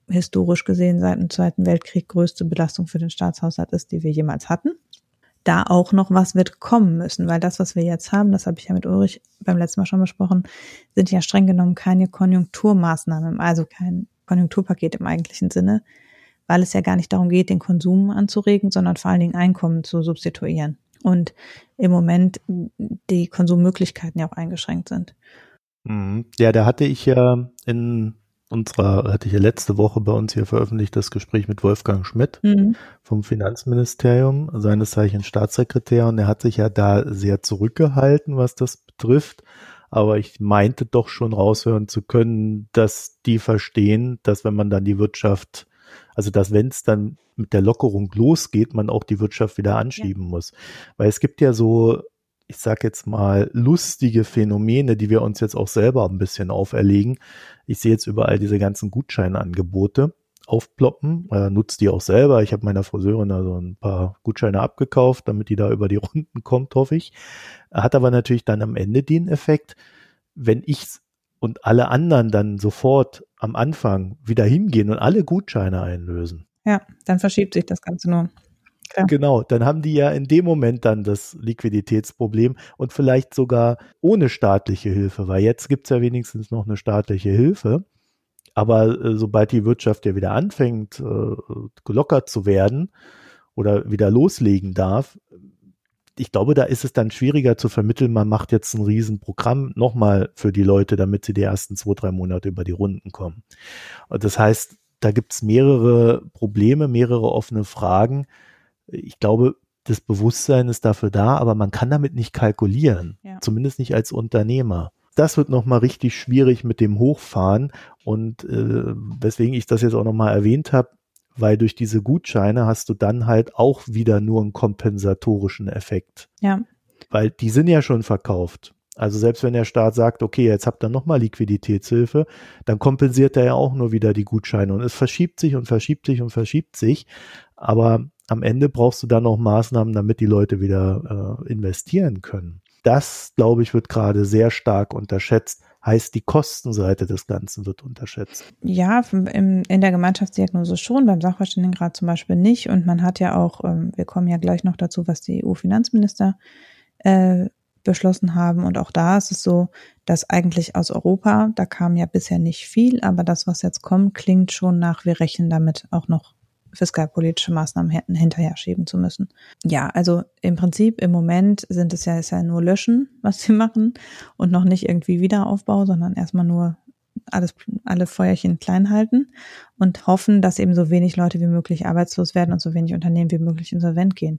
historisch gesehen seit dem Zweiten Weltkrieg größte Belastung für den Staatshaushalt ist, die wir jemals hatten da auch noch was wird kommen müssen, weil das, was wir jetzt haben, das habe ich ja mit Ulrich beim letzten Mal schon besprochen, sind ja streng genommen keine Konjunkturmaßnahmen, also kein Konjunkturpaket im eigentlichen Sinne, weil es ja gar nicht darum geht, den Konsum anzuregen, sondern vor allen Dingen Einkommen zu substituieren. Und im Moment die Konsummöglichkeiten ja auch eingeschränkt sind. Mhm. Ja, da hatte ich ja in unserer, hatte ich ja letzte Woche bei uns hier veröffentlicht, das Gespräch mit Wolfgang Schmidt mhm. vom Finanzministerium, seines Zeichens Staatssekretär, und er hat sich ja da sehr zurückgehalten, was das betrifft. Aber ich meinte doch schon raushören zu können, dass die verstehen, dass wenn man dann die Wirtschaft, also dass wenn es dann mit der Lockerung losgeht, man auch die Wirtschaft wieder anschieben ja. muss. Weil es gibt ja so ich sag jetzt mal, lustige Phänomene, die wir uns jetzt auch selber ein bisschen auferlegen. Ich sehe jetzt überall diese ganzen Gutscheinangebote aufploppen, äh, nutzt die auch selber. Ich habe meiner Friseurin also ein paar Gutscheine abgekauft, damit die da über die Runden kommt, hoffe ich. Hat aber natürlich dann am Ende den Effekt, wenn ich und alle anderen dann sofort am Anfang wieder hingehen und alle Gutscheine einlösen. Ja, dann verschiebt sich das Ganze nur. Klar. Genau, dann haben die ja in dem Moment dann das Liquiditätsproblem und vielleicht sogar ohne staatliche Hilfe, weil jetzt gibt's ja wenigstens noch eine staatliche Hilfe. Aber äh, sobald die Wirtschaft ja wieder anfängt, äh, gelockert zu werden oder wieder loslegen darf, ich glaube, da ist es dann schwieriger zu vermitteln, man macht jetzt ein Riesenprogramm nochmal für die Leute, damit sie die ersten zwei, drei Monate über die Runden kommen. Und das heißt, da gibt's mehrere Probleme, mehrere offene Fragen. Ich glaube, das Bewusstsein ist dafür da, aber man kann damit nicht kalkulieren, ja. zumindest nicht als Unternehmer. Das wird nochmal richtig schwierig mit dem Hochfahren und äh, weswegen ich das jetzt auch nochmal erwähnt habe, weil durch diese Gutscheine hast du dann halt auch wieder nur einen kompensatorischen Effekt. Ja. Weil die sind ja schon verkauft. Also selbst wenn der Staat sagt, okay, jetzt habt ihr nochmal Liquiditätshilfe, dann kompensiert er ja auch nur wieder die Gutscheine und es verschiebt sich und verschiebt sich und verschiebt sich. Aber am Ende brauchst du dann noch Maßnahmen, damit die Leute wieder äh, investieren können. Das, glaube ich, wird gerade sehr stark unterschätzt heißt, die Kostenseite des Ganzen wird unterschätzt. Ja, im, in der Gemeinschaftsdiagnose schon, beim Sachverständigenrat zum Beispiel nicht. Und man hat ja auch, ähm, wir kommen ja gleich noch dazu, was die EU-Finanzminister äh, beschlossen haben. Und auch da ist es so, dass eigentlich aus Europa, da kam ja bisher nicht viel, aber das, was jetzt kommt, klingt schon nach, wir rechnen damit auch noch fiskalpolitische Maßnahmen hätten hinterher schieben zu müssen. Ja, also im Prinzip im Moment sind es ja, ist ja nur Löschen, was sie machen und noch nicht irgendwie Wiederaufbau, sondern erstmal nur alles, alle Feuerchen klein halten und hoffen, dass eben so wenig Leute wie möglich arbeitslos werden und so wenig Unternehmen wie möglich insolvent gehen.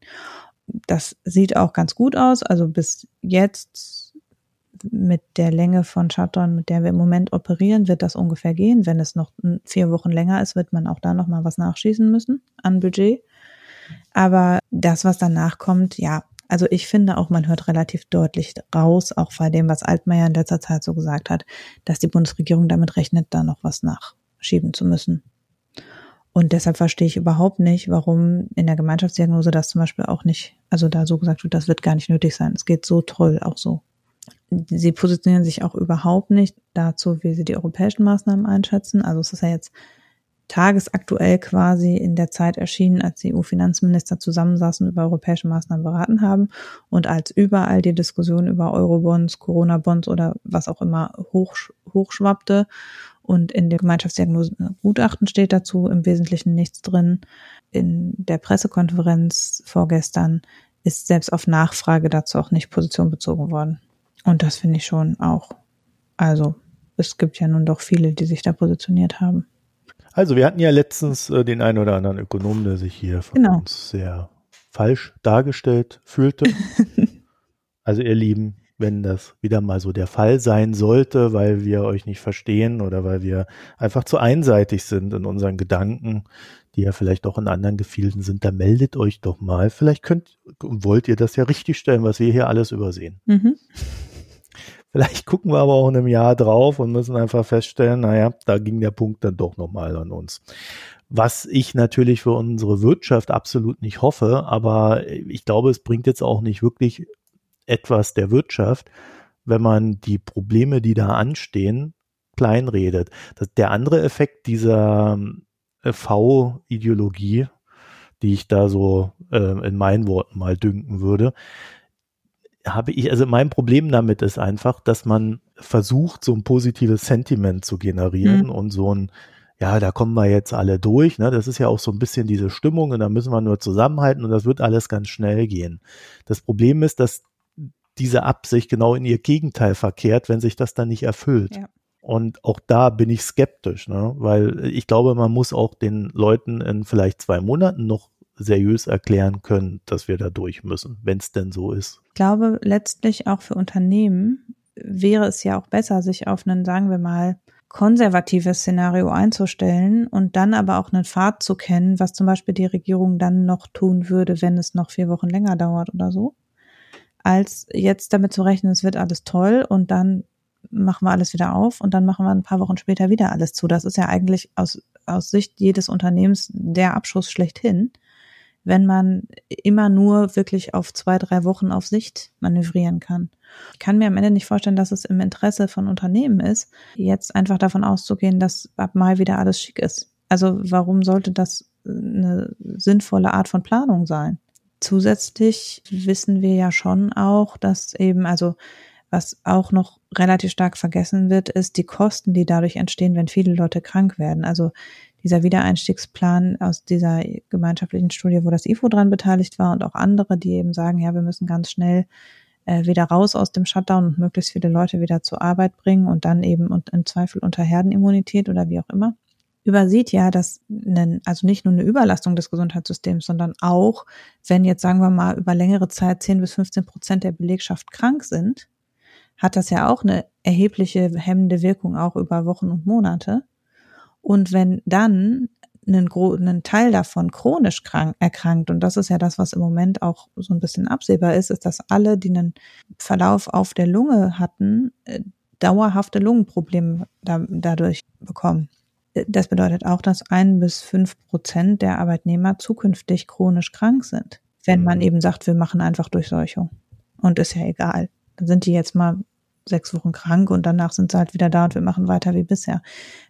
Das sieht auch ganz gut aus. Also bis jetzt mit der Länge von Shutdown, mit der wir im Moment operieren, wird das ungefähr gehen. Wenn es noch vier Wochen länger ist, wird man auch da noch mal was nachschießen müssen an Budget. Aber das, was danach kommt, ja, also ich finde auch, man hört relativ deutlich raus, auch bei dem, was Altmaier in letzter Zeit so gesagt hat, dass die Bundesregierung damit rechnet, da noch was nachschieben zu müssen. Und deshalb verstehe ich überhaupt nicht, warum in der Gemeinschaftsdiagnose das zum Beispiel auch nicht, also da so gesagt wird, das wird gar nicht nötig sein. Es geht so toll auch so sie positionieren sich auch überhaupt nicht dazu, wie sie die europäischen Maßnahmen einschätzen. Also es ist ja jetzt tagesaktuell quasi in der Zeit erschienen, als die EU-Finanzminister zusammensaßen, über europäische Maßnahmen beraten haben und als überall die Diskussion über Eurobonds, Corona-Bonds oder was auch immer hoch, hochschwappte. Und in der Gemeinschaftsdiagnose Gutachten steht dazu im Wesentlichen nichts drin. In der Pressekonferenz vorgestern ist selbst auf Nachfrage dazu auch nicht Position bezogen worden. Und das finde ich schon auch. Also, es gibt ja nun doch viele, die sich da positioniert haben. Also, wir hatten ja letztens äh, den einen oder anderen Ökonomen, der sich hier von genau. uns sehr falsch dargestellt fühlte. also, ihr Lieben, wenn das wieder mal so der Fall sein sollte, weil wir euch nicht verstehen oder weil wir einfach zu einseitig sind in unseren Gedanken, die ja vielleicht auch in anderen Gefilden sind, dann meldet euch doch mal. Vielleicht könnt wollt ihr das ja richtig stellen, was wir hier alles übersehen. Mhm. Vielleicht gucken wir aber auch in einem Jahr drauf und müssen einfach feststellen, naja, da ging der Punkt dann doch nochmal an uns. Was ich natürlich für unsere Wirtschaft absolut nicht hoffe, aber ich glaube, es bringt jetzt auch nicht wirklich etwas der Wirtschaft, wenn man die Probleme, die da anstehen, kleinredet. Das, der andere Effekt dieser äh, V-Ideologie, die ich da so äh, in meinen Worten mal dünken würde, habe ich, also mein Problem damit ist einfach, dass man versucht, so ein positives Sentiment zu generieren mhm. und so ein, ja, da kommen wir jetzt alle durch, ne? Das ist ja auch so ein bisschen diese Stimmung und da müssen wir nur zusammenhalten und das wird alles ganz schnell gehen. Das Problem ist, dass diese Absicht genau in ihr Gegenteil verkehrt, wenn sich das dann nicht erfüllt. Ja. Und auch da bin ich skeptisch, ne? weil ich glaube, man muss auch den Leuten in vielleicht zwei Monaten noch seriös erklären können, dass wir da durch müssen, wenn es denn so ist. Ich glaube, letztlich auch für Unternehmen wäre es ja auch besser, sich auf einen, sagen wir mal, konservatives Szenario einzustellen und dann aber auch einen Pfad zu kennen, was zum Beispiel die Regierung dann noch tun würde, wenn es noch vier Wochen länger dauert oder so, als jetzt damit zu rechnen, es wird alles toll und dann machen wir alles wieder auf und dann machen wir ein paar Wochen später wieder alles zu. Das ist ja eigentlich aus, aus Sicht jedes Unternehmens der Abschuss schlechthin wenn man immer nur wirklich auf zwei, drei Wochen auf Sicht manövrieren kann. Ich kann mir am Ende nicht vorstellen, dass es im Interesse von Unternehmen ist, jetzt einfach davon auszugehen, dass ab Mai wieder alles schick ist. Also warum sollte das eine sinnvolle Art von Planung sein? Zusätzlich wissen wir ja schon auch, dass eben, also was auch noch relativ stark vergessen wird, ist die Kosten, die dadurch entstehen, wenn viele Leute krank werden. Also dieser Wiedereinstiegsplan aus dieser gemeinschaftlichen Studie, wo das IFO dran beteiligt war und auch andere, die eben sagen, ja, wir müssen ganz schnell äh, wieder raus aus dem Shutdown und möglichst viele Leute wieder zur Arbeit bringen und dann eben und im Zweifel unter Herdenimmunität oder wie auch immer übersieht ja, dass einen, also nicht nur eine Überlastung des Gesundheitssystems, sondern auch, wenn jetzt sagen wir mal über längere Zeit 10 bis 15 Prozent der Belegschaft krank sind, hat das ja auch eine erhebliche hemmende Wirkung auch über Wochen und Monate. Und wenn dann ein, ein Teil davon chronisch krank, erkrankt, und das ist ja das, was im Moment auch so ein bisschen absehbar ist, ist, dass alle, die einen Verlauf auf der Lunge hatten, äh, dauerhafte Lungenprobleme da, dadurch bekommen. Das bedeutet auch, dass ein bis fünf Prozent der Arbeitnehmer zukünftig chronisch krank sind, wenn man mhm. eben sagt, wir machen einfach Durchseuchung. Und ist ja egal. Dann sind die jetzt mal sechs Wochen krank und danach sind sie halt wieder da und wir machen weiter wie bisher.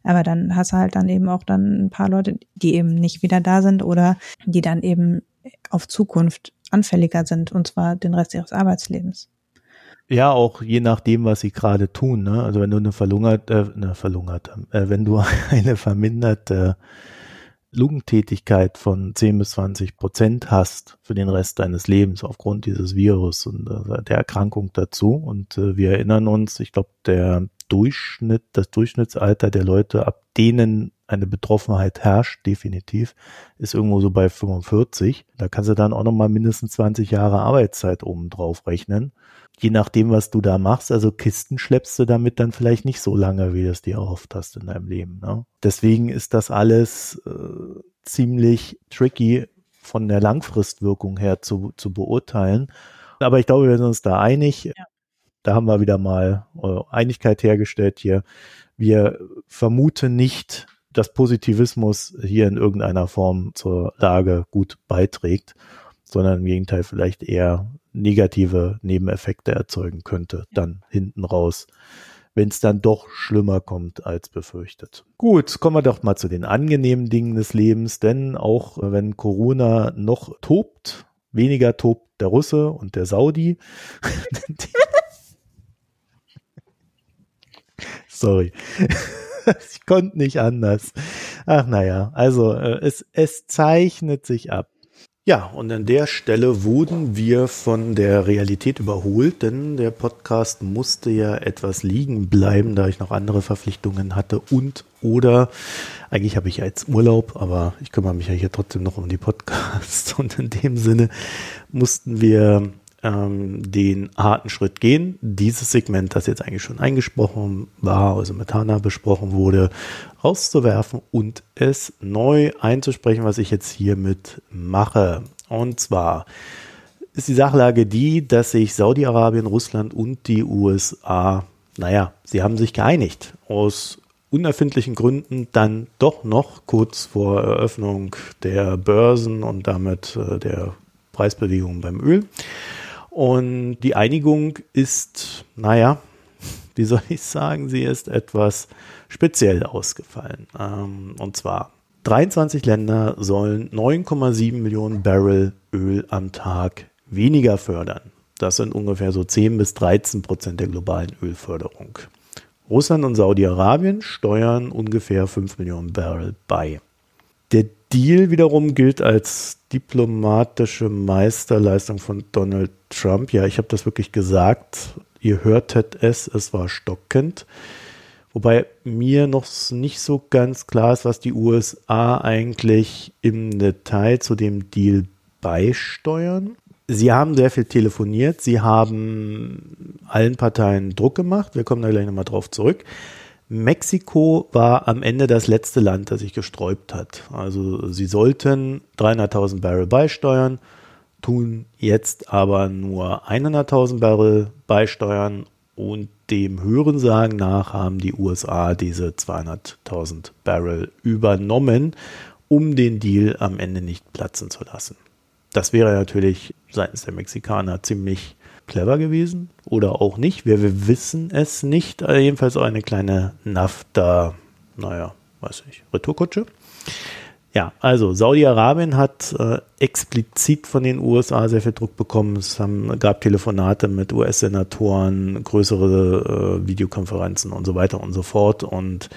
Aber dann hast du halt dann eben auch dann ein paar Leute, die eben nicht wieder da sind oder die dann eben auf Zukunft anfälliger sind und zwar den Rest ihres Arbeitslebens. Ja, auch je nachdem, was sie gerade tun. Ne? Also wenn du eine verlungert, äh, eine verlungerte, äh, wenn du eine verminderte Lungentätigkeit von 10 bis 20 Prozent hast für den Rest deines Lebens aufgrund dieses Virus und äh, der Erkrankung dazu. Und äh, wir erinnern uns, ich glaube, der Durchschnitt, das Durchschnittsalter der Leute, ab denen eine Betroffenheit herrscht, definitiv, ist irgendwo so bei 45. Da kannst du dann auch nochmal mindestens 20 Jahre Arbeitszeit oben drauf rechnen je nachdem, was du da machst, also Kisten schleppst du damit dann vielleicht nicht so lange, wie du es dir erhofft hast in deinem Leben. Ne? Deswegen ist das alles äh, ziemlich tricky von der Langfristwirkung her zu, zu beurteilen. Aber ich glaube, wir sind uns da einig. Ja. Da haben wir wieder mal äh, Einigkeit hergestellt hier. Wir vermuten nicht, dass Positivismus hier in irgendeiner Form zur Lage gut beiträgt, sondern im Gegenteil vielleicht eher negative Nebeneffekte erzeugen könnte, dann hinten raus, wenn es dann doch schlimmer kommt als befürchtet. Gut, kommen wir doch mal zu den angenehmen Dingen des Lebens, denn auch wenn Corona noch tobt, weniger tobt der Russe und der Saudi. Sorry. ich konnte nicht anders. Ach naja, also äh, es, es zeichnet sich ab. Ja, und an der Stelle wurden wir von der Realität überholt, denn der Podcast musste ja etwas liegen bleiben, da ich noch andere Verpflichtungen hatte und oder eigentlich habe ich ja jetzt Urlaub, aber ich kümmere mich ja hier trotzdem noch um die Podcasts und in dem Sinne mussten wir ähm, den harten Schritt gehen, dieses Segment, das jetzt eigentlich schon eingesprochen war, also mit Hanna besprochen wurde, rauszuwerfen und es neu einzusprechen, was ich jetzt hiermit mache. Und zwar ist die Sachlage die, dass sich Saudi-Arabien, Russland und die USA, naja, sie haben sich geeinigt. Aus unerfindlichen Gründen dann doch noch kurz vor Eröffnung der Börsen und damit äh, der Preisbewegung beim Öl und die Einigung ist, naja, wie soll ich sagen, sie ist etwas speziell ausgefallen. Ähm, und zwar 23 Länder sollen 9,7 Millionen Barrel Öl am Tag weniger fördern. Das sind ungefähr so 10 bis 13 Prozent der globalen Ölförderung. Russland und Saudi-Arabien steuern ungefähr 5 Millionen Barrel bei. Der Deal wiederum gilt als diplomatische Meisterleistung von Donald Trump. Ja, ich habe das wirklich gesagt. Ihr hörtet es, es war stockend. Wobei mir noch nicht so ganz klar ist, was die USA eigentlich im Detail zu dem Deal beisteuern. Sie haben sehr viel telefoniert, sie haben allen Parteien Druck gemacht, wir kommen da gleich nochmal drauf zurück. Mexiko war am Ende das letzte Land, das sich gesträubt hat. Also sie sollten 300.000 Barrel beisteuern, tun jetzt aber nur 100.000 Barrel beisteuern und dem Hörensagen nach haben die USA diese 200.000 Barrel übernommen, um den Deal am Ende nicht platzen zu lassen. Das wäre natürlich seitens der Mexikaner ziemlich clever gewesen oder auch nicht. Wir, wir wissen es nicht. Also jedenfalls eine kleine NAFTA, naja, weiß ich, Retourkutsche. Ja, also Saudi-Arabien hat äh, explizit von den USA sehr viel Druck bekommen. Es haben, gab Telefonate mit US-Senatoren, größere äh, Videokonferenzen und so weiter und so fort. Und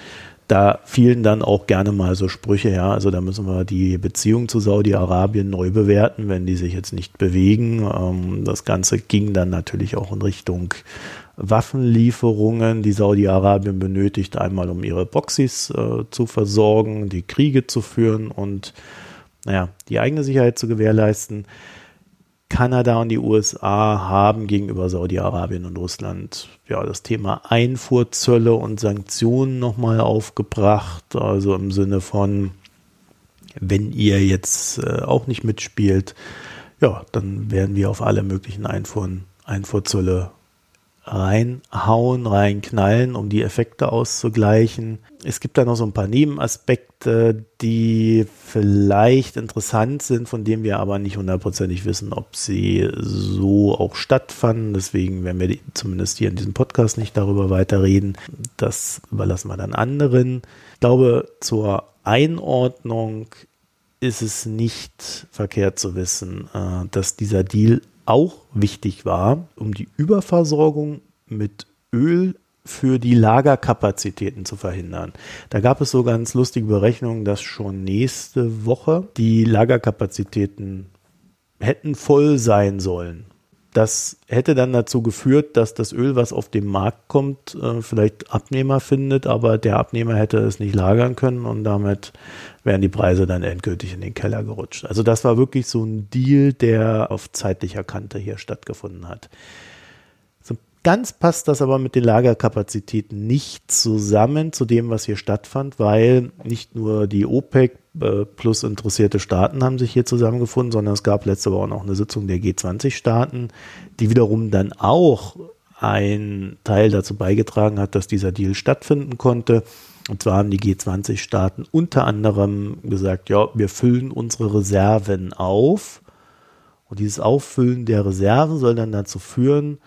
da fielen dann auch gerne mal so Sprüche, ja, also da müssen wir die Beziehung zu Saudi-Arabien neu bewerten, wenn die sich jetzt nicht bewegen. Ähm, das Ganze ging dann natürlich auch in Richtung Waffenlieferungen, die Saudi-Arabien benötigt, einmal um ihre Boxys äh, zu versorgen, die Kriege zu führen und naja, die eigene Sicherheit zu gewährleisten. Kanada und die USA haben gegenüber Saudi-Arabien und Russland ja das Thema Einfuhrzölle und Sanktionen nochmal aufgebracht. Also im Sinne von, wenn ihr jetzt äh, auch nicht mitspielt, ja, dann werden wir auf alle möglichen Einfuhren, Einfuhrzölle reinhauen, reinknallen, um die Effekte auszugleichen. Es gibt da noch so ein paar Nebenaspekte, die vielleicht interessant sind, von denen wir aber nicht hundertprozentig wissen, ob sie so auch stattfanden. Deswegen werden wir zumindest hier in diesem Podcast nicht darüber weiterreden. Das überlassen wir dann anderen. Ich glaube, zur Einordnung ist es nicht verkehrt zu wissen, äh, dass dieser Deal auch wichtig war, um die Überversorgung mit Öl für die Lagerkapazitäten zu verhindern. Da gab es so ganz lustige Berechnungen, dass schon nächste Woche die Lagerkapazitäten hätten voll sein sollen. Das hätte dann dazu geführt, dass das Öl, was auf den Markt kommt, äh, vielleicht Abnehmer findet, aber der Abnehmer hätte es nicht lagern können und damit wären die Preise dann endgültig in den Keller gerutscht. Also das war wirklich so ein Deal, der auf zeitlicher Kante hier stattgefunden hat. So ganz passt das aber mit den Lagerkapazitäten nicht zusammen zu dem, was hier stattfand, weil nicht nur die OPEC plus interessierte Staaten haben sich hier zusammengefunden, sondern es gab letzte Woche noch eine Sitzung der G20-Staaten, die wiederum dann auch ein Teil dazu beigetragen hat, dass dieser Deal stattfinden konnte. Und zwar haben die G20-Staaten unter anderem gesagt, ja, wir füllen unsere Reserven auf. Und dieses Auffüllen der Reserven soll dann dazu führen,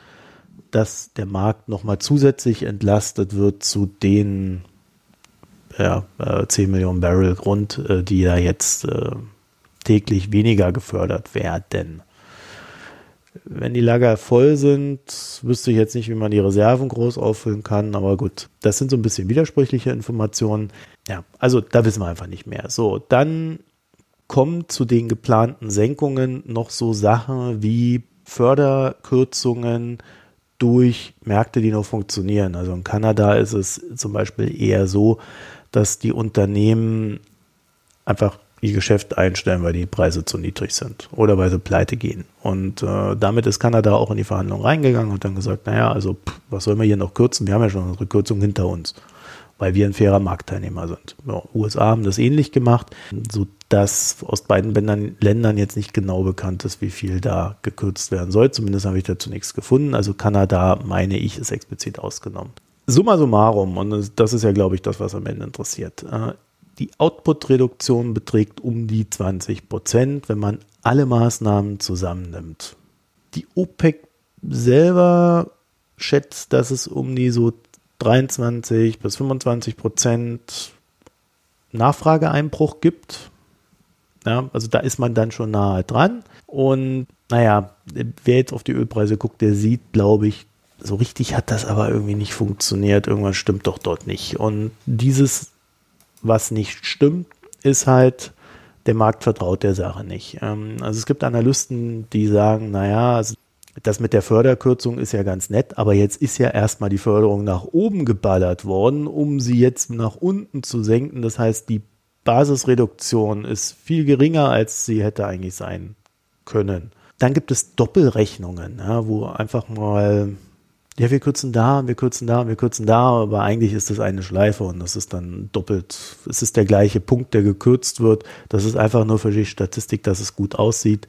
dass der Markt nochmal zusätzlich entlastet wird zu den ja, 10 äh, Millionen Barrel Grund, äh, die ja jetzt äh, täglich weniger gefördert werden. Wenn die Lager voll sind, wüsste ich jetzt nicht, wie man die Reserven groß auffüllen kann, aber gut, das sind so ein bisschen widersprüchliche Informationen. Ja, also da wissen wir einfach nicht mehr. So, dann kommen zu den geplanten Senkungen noch so Sachen wie Förderkürzungen durch Märkte, die noch funktionieren. Also in Kanada ist es zum Beispiel eher so, dass die Unternehmen einfach ihr Geschäft einstellen, weil die Preise zu niedrig sind oder weil sie pleite gehen. Und äh, damit ist Kanada auch in die Verhandlungen reingegangen und dann gesagt, naja, also pff, was sollen wir hier noch kürzen? Wir haben ja schon unsere Kürzung hinter uns, weil wir ein fairer Marktteilnehmer sind. Ja, USA haben das ähnlich gemacht, sodass aus beiden Ländern, Ländern jetzt nicht genau bekannt ist, wie viel da gekürzt werden soll. Zumindest habe ich dazu nichts gefunden. Also Kanada, meine ich, ist explizit ausgenommen. Summa summarum, und das ist ja, glaube ich, das, was am Ende interessiert. Äh, die Output-Reduktion beträgt um die 20 Prozent, wenn man alle Maßnahmen zusammennimmt. Die OPEC selber schätzt, dass es um die so 23 bis 25 Prozent Nachfrageeinbruch gibt. Ja, also da ist man dann schon nahe dran. Und naja, wer jetzt auf die Ölpreise guckt, der sieht, glaube ich, so richtig hat das aber irgendwie nicht funktioniert. Irgendwas stimmt doch dort nicht. Und dieses was nicht stimmt, ist halt, der Markt vertraut der Sache nicht. Ähm, also es gibt Analysten, die sagen, naja, also das mit der Förderkürzung ist ja ganz nett, aber jetzt ist ja erstmal die Förderung nach oben geballert worden, um sie jetzt nach unten zu senken. Das heißt, die Basisreduktion ist viel geringer, als sie hätte eigentlich sein können. Dann gibt es Doppelrechnungen, ja, wo einfach mal ja, wir kürzen da, wir kürzen da, wir kürzen da, aber eigentlich ist das eine Schleife und das ist dann doppelt. Es ist der gleiche Punkt, der gekürzt wird. Das ist einfach nur für die Statistik, dass es gut aussieht.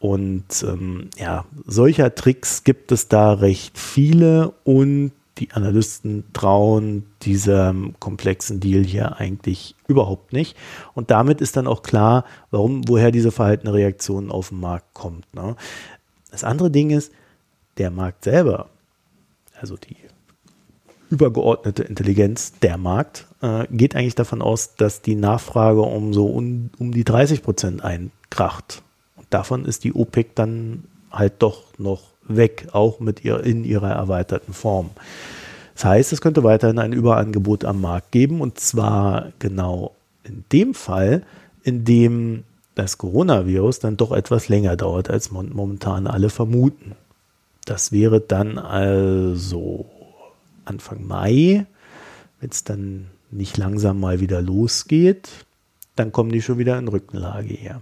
Und ähm, ja, solcher Tricks gibt es da recht viele und die Analysten trauen diesem komplexen Deal hier eigentlich überhaupt nicht. Und damit ist dann auch klar, warum, woher diese verhaltene Reaktion auf den Markt kommt. Ne? Das andere Ding ist, der Markt selber, also die übergeordnete Intelligenz, der Markt, äh, geht eigentlich davon aus, dass die Nachfrage um so um, um die 30 Prozent einkracht. Und davon ist die OPEC dann halt doch noch weg, auch mit ihr in ihrer erweiterten Form. Das heißt, es könnte weiterhin ein Überangebot am Markt geben und zwar genau in dem Fall, in dem das Coronavirus dann doch etwas länger dauert, als momentan alle vermuten. Das wäre dann also Anfang Mai, wenn es dann nicht langsam mal wieder losgeht, dann kommen die schon wieder in Rückenlage her.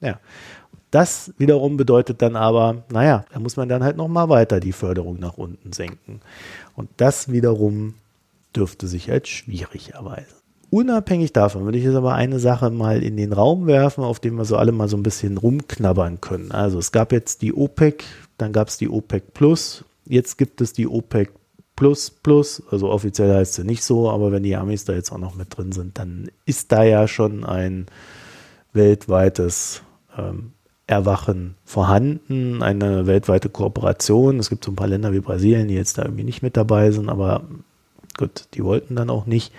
Ja, das wiederum bedeutet dann aber, naja, da muss man dann halt nochmal weiter die Förderung nach unten senken. Und das wiederum dürfte sich als schwierig erweisen. Unabhängig davon würde ich jetzt aber eine Sache mal in den Raum werfen, auf dem wir so alle mal so ein bisschen rumknabbern können. Also es gab jetzt die OPEC, dann gab es die OPEC Plus, jetzt gibt es die OPEC Plus Plus, also offiziell heißt sie nicht so, aber wenn die Amis da jetzt auch noch mit drin sind, dann ist da ja schon ein weltweites ähm, Erwachen vorhanden, eine weltweite Kooperation. Es gibt so ein paar Länder wie Brasilien, die jetzt da irgendwie nicht mit dabei sind, aber gut, die wollten dann auch nicht.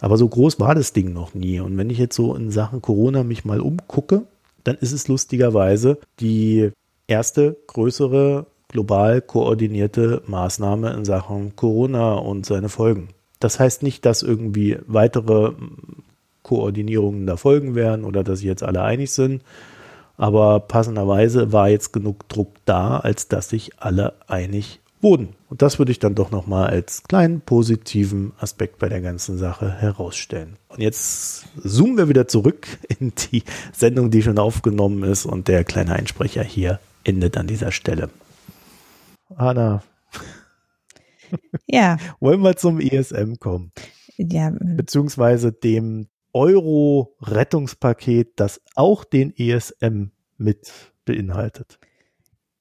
Aber so groß war das Ding noch nie. Und wenn ich jetzt so in Sachen Corona mich mal umgucke, dann ist es lustigerweise die erste größere global koordinierte Maßnahme in Sachen Corona und seine Folgen. Das heißt nicht, dass irgendwie weitere Koordinierungen da folgen werden oder dass sich jetzt alle einig sind. Aber passenderweise war jetzt genug Druck da, als dass sich alle einig wurden. Und das würde ich dann doch nochmal als kleinen positiven Aspekt bei der ganzen Sache herausstellen. Und jetzt zoomen wir wieder zurück in die Sendung, die schon aufgenommen ist und der kleine Einsprecher hier endet an dieser Stelle. Anna. Ja. Wollen wir zum ESM kommen? Ja. Beziehungsweise dem Euro-Rettungspaket, das auch den ESM mit beinhaltet.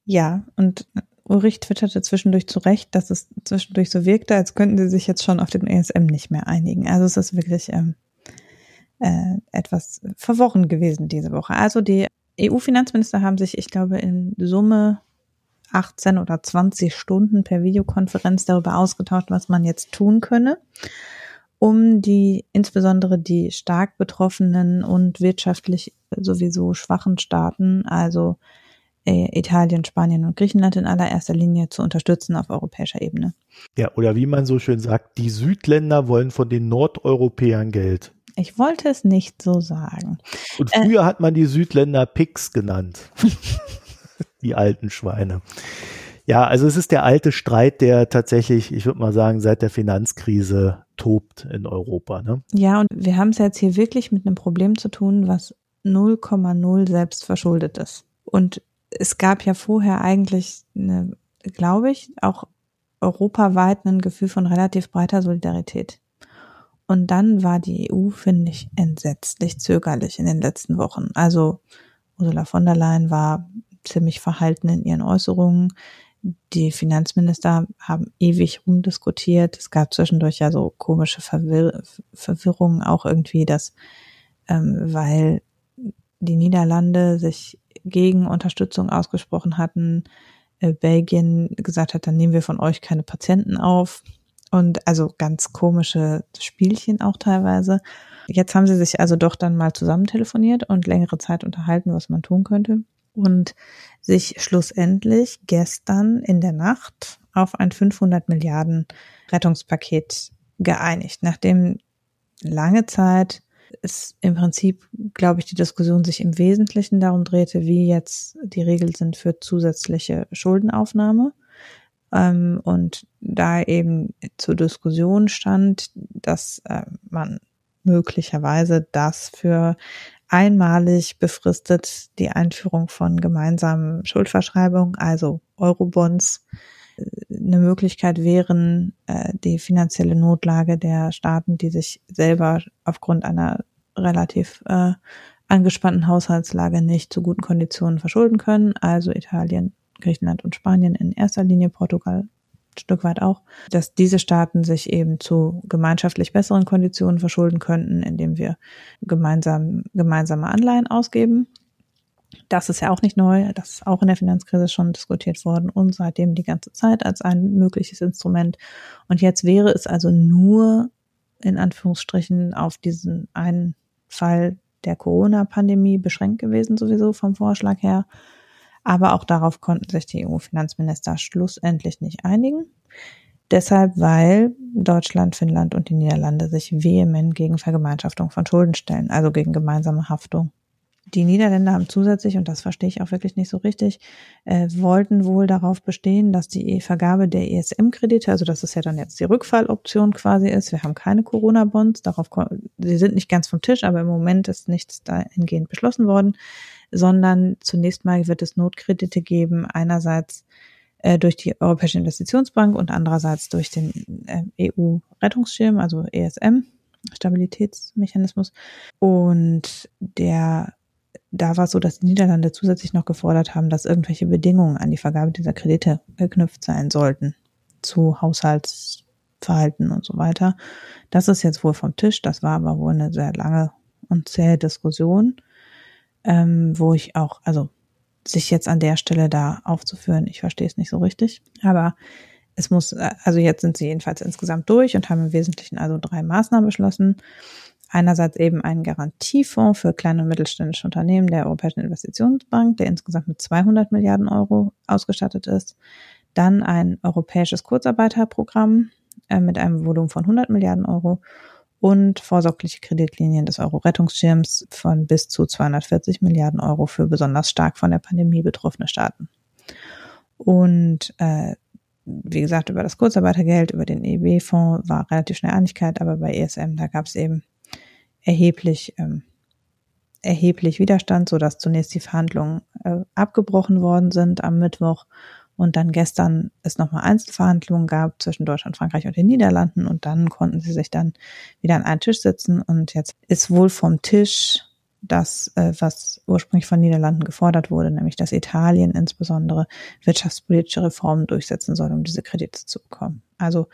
Ja, und Ulrich twitterte zwischendurch zu Recht, dass es zwischendurch so wirkte, als könnten sie sich jetzt schon auf den ESM nicht mehr einigen. Also es ist wirklich ähm, äh, etwas verworren gewesen diese Woche. Also die EU-Finanzminister haben sich, ich glaube, in Summe 18 oder 20 Stunden per Videokonferenz darüber ausgetauscht, was man jetzt tun könne um die insbesondere die stark betroffenen und wirtschaftlich sowieso schwachen Staaten, also äh, Italien, Spanien und Griechenland in allererster Linie zu unterstützen auf europäischer Ebene. Ja, oder wie man so schön sagt, die Südländer wollen von den Nordeuropäern Geld. Ich wollte es nicht so sagen. Und früher äh, hat man die Südländer Pix genannt. die alten Schweine. Ja, also es ist der alte Streit, der tatsächlich, ich würde mal sagen, seit der Finanzkrise tobt in Europa. Ne? Ja, und wir haben es jetzt hier wirklich mit einem Problem zu tun, was 0,0 selbst verschuldet ist. Und es gab ja vorher eigentlich, eine, glaube ich, auch europaweit ein Gefühl von relativ breiter Solidarität. Und dann war die EU, finde ich, entsetzlich zögerlich in den letzten Wochen. Also Ursula von der Leyen war ziemlich verhalten in ihren Äußerungen die Finanzminister haben ewig rumdiskutiert. Es gab zwischendurch ja so komische Verwirr Verwirrungen auch irgendwie, dass ähm, weil die Niederlande sich gegen Unterstützung ausgesprochen hatten, äh, Belgien gesagt hat, dann nehmen wir von euch keine Patienten auf. Und also ganz komische Spielchen auch teilweise. Jetzt haben sie sich also doch dann mal zusammen telefoniert und längere Zeit unterhalten, was man tun könnte und sich schlussendlich gestern in der Nacht auf ein 500 Milliarden Rettungspaket geeinigt, nachdem lange Zeit es im Prinzip, glaube ich, die Diskussion sich im Wesentlichen darum drehte, wie jetzt die Regeln sind für zusätzliche Schuldenaufnahme. Ähm, und da eben zur Diskussion stand, dass äh, man möglicherweise das für einmalig befristet die Einführung von gemeinsamen Schuldverschreibungen, also Eurobonds, äh, eine Möglichkeit wären, äh, die finanzielle Notlage der Staaten, die sich selber aufgrund einer relativ äh, angespannten Haushaltslage nicht zu guten Konditionen verschulden können, also Italien, Griechenland und Spanien in erster Linie, Portugal Stück weit auch, dass diese Staaten sich eben zu gemeinschaftlich besseren Konditionen verschulden könnten, indem wir gemeinsam gemeinsame Anleihen ausgeben. Das ist ja auch nicht neu, das ist auch in der Finanzkrise schon diskutiert worden und seitdem die ganze Zeit als ein mögliches Instrument. Und jetzt wäre es also nur in Anführungsstrichen auf diesen einen Fall der Corona-Pandemie beschränkt gewesen, sowieso vom Vorschlag her. Aber auch darauf konnten sich die EU-Finanzminister schlussendlich nicht einigen. Deshalb, weil Deutschland, Finnland und die Niederlande sich vehement gegen Vergemeinschaftung von Schulden stellen, also gegen gemeinsame Haftung die Niederländer haben zusätzlich, und das verstehe ich auch wirklich nicht so richtig, äh, wollten wohl darauf bestehen, dass die Vergabe der ESM-Kredite, also dass es ja dann jetzt die Rückfalloption quasi ist, wir haben keine Corona-Bonds, darauf, sie sind nicht ganz vom Tisch, aber im Moment ist nichts dahingehend beschlossen worden, sondern zunächst mal wird es Notkredite geben, einerseits äh, durch die Europäische Investitionsbank und andererseits durch den äh, EU-Rettungsschirm, also ESM. Stabilitätsmechanismus. Und der da war es so, dass die Niederlande zusätzlich noch gefordert haben, dass irgendwelche Bedingungen an die Vergabe dieser Kredite geknüpft sein sollten zu Haushaltsverhalten und so weiter. Das ist jetzt wohl vom Tisch. Das war aber wohl eine sehr lange und zähe Diskussion, ähm, wo ich auch, also sich jetzt an der Stelle da aufzuführen, ich verstehe es nicht so richtig. Aber es muss, also jetzt sind sie jedenfalls insgesamt durch und haben im Wesentlichen also drei Maßnahmen beschlossen einerseits eben einen Garantiefonds für kleine und mittelständische Unternehmen der Europäischen Investitionsbank, der insgesamt mit 200 Milliarden Euro ausgestattet ist. Dann ein europäisches Kurzarbeiterprogramm äh, mit einem Volumen von 100 Milliarden Euro und vorsorgliche Kreditlinien des Euro-Rettungsschirms von bis zu 240 Milliarden Euro für besonders stark von der Pandemie betroffene Staaten. Und äh, wie gesagt, über das Kurzarbeitergeld, über den EB-Fonds war relativ schnell Einigkeit, aber bei ESM, da gab es eben erheblich, ähm, erheblich Widerstand, so dass zunächst die Verhandlungen äh, abgebrochen worden sind am Mittwoch und dann gestern es nochmal Einzelverhandlungen gab zwischen Deutschland, Frankreich und den Niederlanden und dann konnten sie sich dann wieder an einen Tisch setzen und jetzt ist wohl vom Tisch das, äh, was ursprünglich von Niederlanden gefordert wurde, nämlich dass Italien insbesondere wirtschaftspolitische Reformen durchsetzen soll, um diese Kredite zu bekommen. Also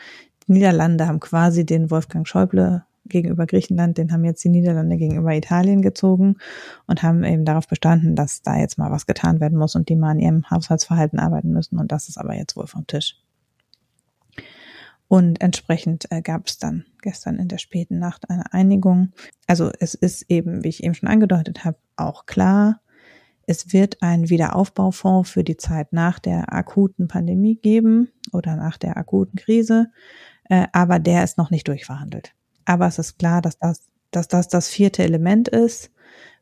die Niederlande haben quasi den Wolfgang Schäuble gegenüber Griechenland, den haben jetzt die Niederlande gegenüber Italien gezogen und haben eben darauf bestanden, dass da jetzt mal was getan werden muss und die mal an ihrem Haushaltsverhalten arbeiten müssen. Und das ist aber jetzt wohl vom Tisch. Und entsprechend äh, gab es dann gestern in der späten Nacht eine Einigung. Also es ist eben, wie ich eben schon angedeutet habe, auch klar, es wird einen Wiederaufbaufonds für die Zeit nach der akuten Pandemie geben oder nach der akuten Krise, äh, aber der ist noch nicht durchverhandelt. Aber es ist klar, dass das, dass das das vierte Element ist,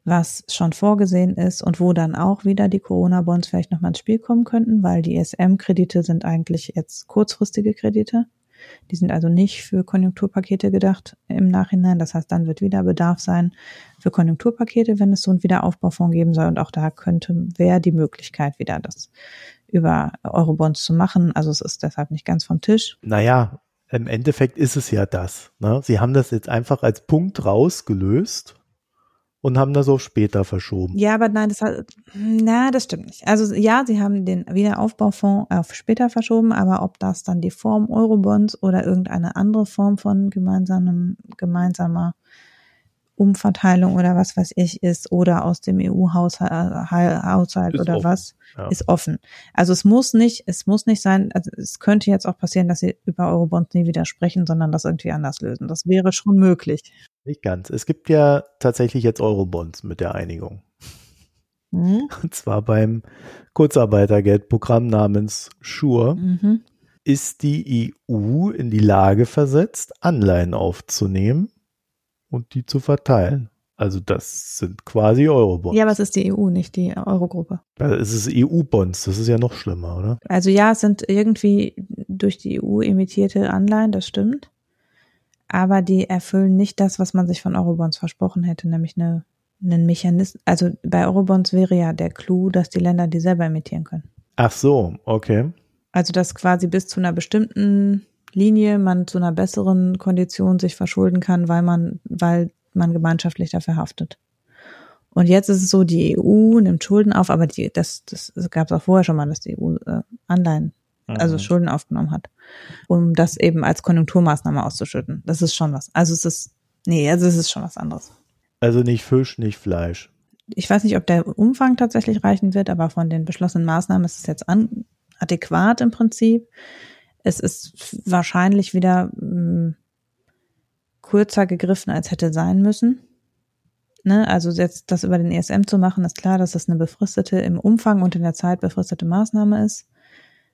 was schon vorgesehen ist und wo dann auch wieder die Corona-Bonds vielleicht nochmal ins Spiel kommen könnten, weil die SM-Kredite sind eigentlich jetzt kurzfristige Kredite. Die sind also nicht für Konjunkturpakete gedacht im Nachhinein. Das heißt, dann wird wieder Bedarf sein für Konjunkturpakete, wenn es so einen Wiederaufbaufonds geben soll. Und auch da könnte, wäre die Möglichkeit wieder, das über Eurobonds zu machen. Also es ist deshalb nicht ganz vom Tisch. Naja, im Endeffekt ist es ja das. Ne? Sie haben das jetzt einfach als Punkt rausgelöst und haben das auch später verschoben. Ja, aber nein, das hat, na, das stimmt nicht. Also ja, sie haben den Wiederaufbaufonds auf später verschoben, aber ob das dann die Form Eurobonds oder irgendeine andere Form von gemeinsamer Umverteilung oder was weiß ich ist oder aus dem EU-Haushalt oder offen. was ja. ist offen. Also es muss nicht, es muss nicht sein, also es könnte jetzt auch passieren, dass sie über Eurobonds nie wieder sprechen, sondern das irgendwie anders lösen. Das wäre schon möglich. Nicht ganz. Es gibt ja tatsächlich jetzt Eurobonds mit der Einigung. Mhm. Und zwar beim Kurzarbeitergeldprogramm namens SURE. Mhm. Ist die EU in die Lage versetzt, Anleihen aufzunehmen und die zu verteilen. Also das sind quasi Eurobonds. Ja, aber es ist die EU, nicht die Eurogruppe. Also es ist EU-Bonds, das ist ja noch schlimmer, oder? Also ja, es sind irgendwie durch die EU emittierte Anleihen, das stimmt. Aber die erfüllen nicht das, was man sich von Eurobonds versprochen hätte, nämlich eine, einen Mechanismus. Also bei Eurobonds wäre ja der Clou, dass die Länder die selber emittieren können. Ach so, okay. Also dass quasi bis zu einer bestimmten Linie man zu einer besseren Kondition sich verschulden kann, weil man, weil man gemeinschaftlich dafür haftet. Und jetzt ist es so, die EU nimmt Schulden auf, aber die, das, das, gab es auch vorher schon mal, dass die EU äh, Anleihen also Mhm. Schulden aufgenommen hat, um das eben als Konjunkturmaßnahme auszuschütten. Das ist schon was. Also es ist, nee, also es ist schon was anderes. Also nicht Fisch, nicht Fleisch. Ich weiß nicht, ob der Umfang tatsächlich reichen wird, aber von den beschlossenen Maßnahmen ist es jetzt an, adäquat im Prinzip. Es ist wahrscheinlich wieder mh, kürzer gegriffen, als hätte sein müssen. Ne? Also jetzt das über den ESM zu machen, ist klar, dass das eine befristete, im Umfang und in der Zeit befristete Maßnahme ist.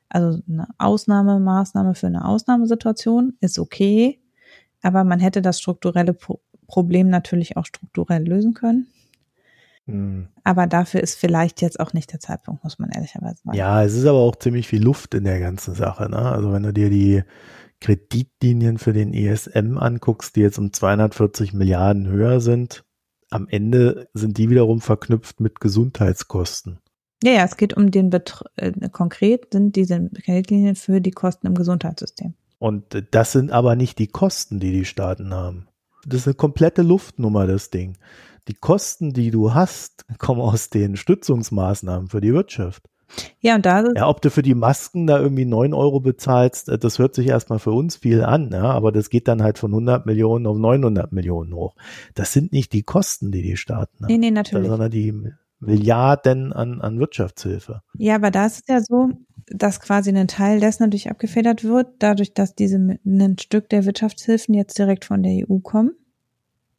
Also eine Ausnahmemaßnahme für eine Ausnahmesituation ist okay, aber man hätte das strukturelle Pro Problem natürlich auch strukturell lösen können. Hm. Aber dafür ist vielleicht jetzt auch nicht der Zeitpunkt, muss man ehrlicherweise sagen. Ja, es ist aber auch ziemlich viel Luft in der ganzen Sache. Ne? Also wenn du dir die Kreditlinien für den ESM anguckst, die jetzt um 240 Milliarden höher sind, am Ende sind die wiederum verknüpft mit Gesundheitskosten. Ja, ja, es geht um den Betr äh, konkret sind diese Kreditlinien für die Kosten im Gesundheitssystem. Und das sind aber nicht die Kosten, die die Staaten haben. Das ist eine komplette Luftnummer, das Ding. Die Kosten, die du hast, kommen aus den Stützungsmaßnahmen für die Wirtschaft. Ja, und da ist Ja, ob du für die Masken da irgendwie neun Euro bezahlst, äh, das hört sich erstmal für uns viel an, ja, aber das geht dann halt von 100 Millionen auf 900 Millionen hoch. Das sind nicht die Kosten, die die Staaten haben, nee, nee, natürlich. sondern die Milliarden an, an Wirtschaftshilfe. Ja, aber da ist es ja so, dass quasi ein Teil dessen natürlich abgefedert wird, dadurch, dass diese ein Stück der Wirtschaftshilfen jetzt direkt von der EU kommen.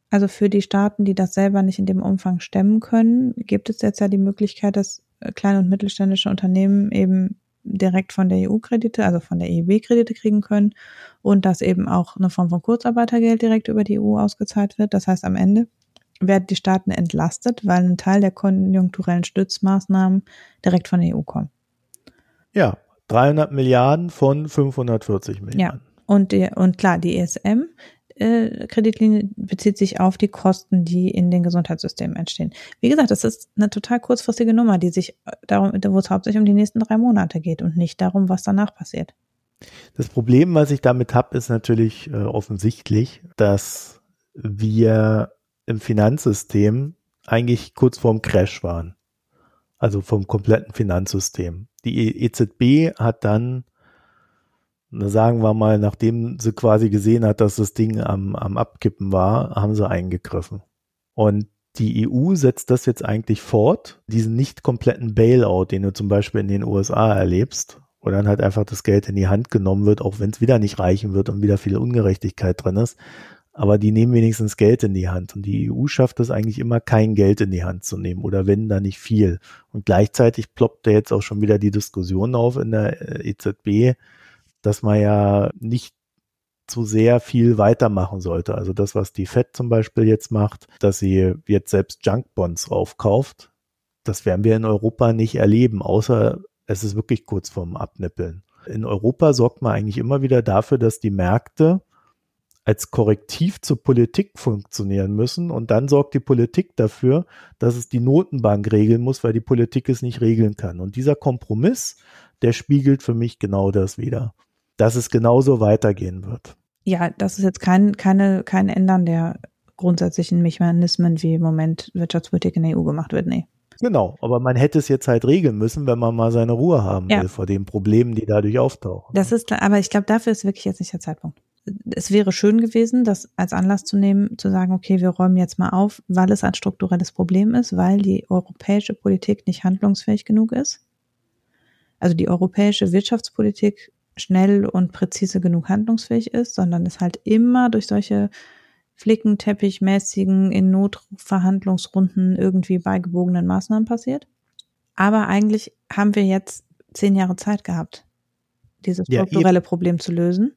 Also für die Staaten, die das selber nicht in dem Umfang stemmen können, gibt es jetzt ja die Möglichkeit, dass äh, kleine und mittelständische Unternehmen eben direkt von der EU Kredite, also von der EIB Kredite kriegen können und dass eben auch eine Form von Kurzarbeitergeld direkt über die EU ausgezahlt wird. Das heißt, am Ende werden die Staaten entlastet, weil ein Teil der konjunkturellen Stützmaßnahmen direkt von der EU kommen. Ja, 300 Milliarden von 540 Milliarden. Und, die, und klar, die ESM äh, Kreditlinie bezieht sich auf die Kosten, die in den Gesundheitssystemen entstehen. Wie gesagt, das ist eine total kurzfristige Nummer, die sich äh, darum, wo es hauptsächlich um die nächsten drei Monate geht und nicht darum, was danach passiert. Das Problem, was ich damit habe, ist natürlich äh, offensichtlich, dass wir im Finanzsystem eigentlich kurz vorm Crash waren. Also vom kompletten Finanzsystem. Die EZB hat dann, sagen wir mal, nachdem sie quasi gesehen hat, dass das Ding am, am Abkippen war, haben sie eingegriffen. Und die EU setzt das jetzt eigentlich fort, diesen nicht kompletten Bailout, den du zum Beispiel in den USA erlebst, wo dann halt einfach das Geld in die Hand genommen wird, auch wenn es wieder nicht reichen wird und wieder viel Ungerechtigkeit drin ist. Aber die nehmen wenigstens Geld in die Hand. Und die EU schafft es eigentlich immer, kein Geld in die Hand zu nehmen oder wenn, dann nicht viel. Und gleichzeitig ploppt da jetzt auch schon wieder die Diskussion auf in der äh, EZB, dass man ja nicht zu sehr viel weitermachen sollte. Also das, was die FED zum Beispiel jetzt macht, dass sie jetzt selbst Junkbonds raufkauft, das werden wir in Europa nicht erleben, außer es ist wirklich kurz vorm Abnippeln. In Europa sorgt man eigentlich immer wieder dafür, dass die Märkte als Korrektiv zur Politik funktionieren müssen und dann sorgt die Politik dafür, dass es die Notenbank regeln muss, weil die Politik es nicht regeln kann. Und dieser Kompromiss, der spiegelt für mich genau das wieder, dass es genauso weitergehen wird. Ja, das ist jetzt kein, keine, kein Ändern der grundsätzlichen Mechanismen, wie im Moment Wirtschaftspolitik in der EU gemacht wird. Nee. Genau, aber man hätte es jetzt halt regeln müssen, wenn man mal seine Ruhe haben Ja. will vor den Problemen, die dadurch auftauchen. Das ist, aber ich glaube, dafür ist wirklich jetzt nicht der Zeitpunkt. Es wäre schön gewesen, das als Anlass zu nehmen, zu sagen, okay, wir räumen jetzt mal auf, weil es ein strukturelles Problem ist, weil die europäische Politik nicht handlungsfähig genug ist. Also die europäische Wirtschaftspolitik schnell und präzise genug handlungsfähig ist, sondern es halt immer durch solche flickenteppichmäßigen, in Notverhandlungsrunden irgendwie beigebogenen Maßnahmen passiert. Aber eigentlich haben wir jetzt zehn Jahre Zeit gehabt, dieses Ja, strukturelle Problem zu lösen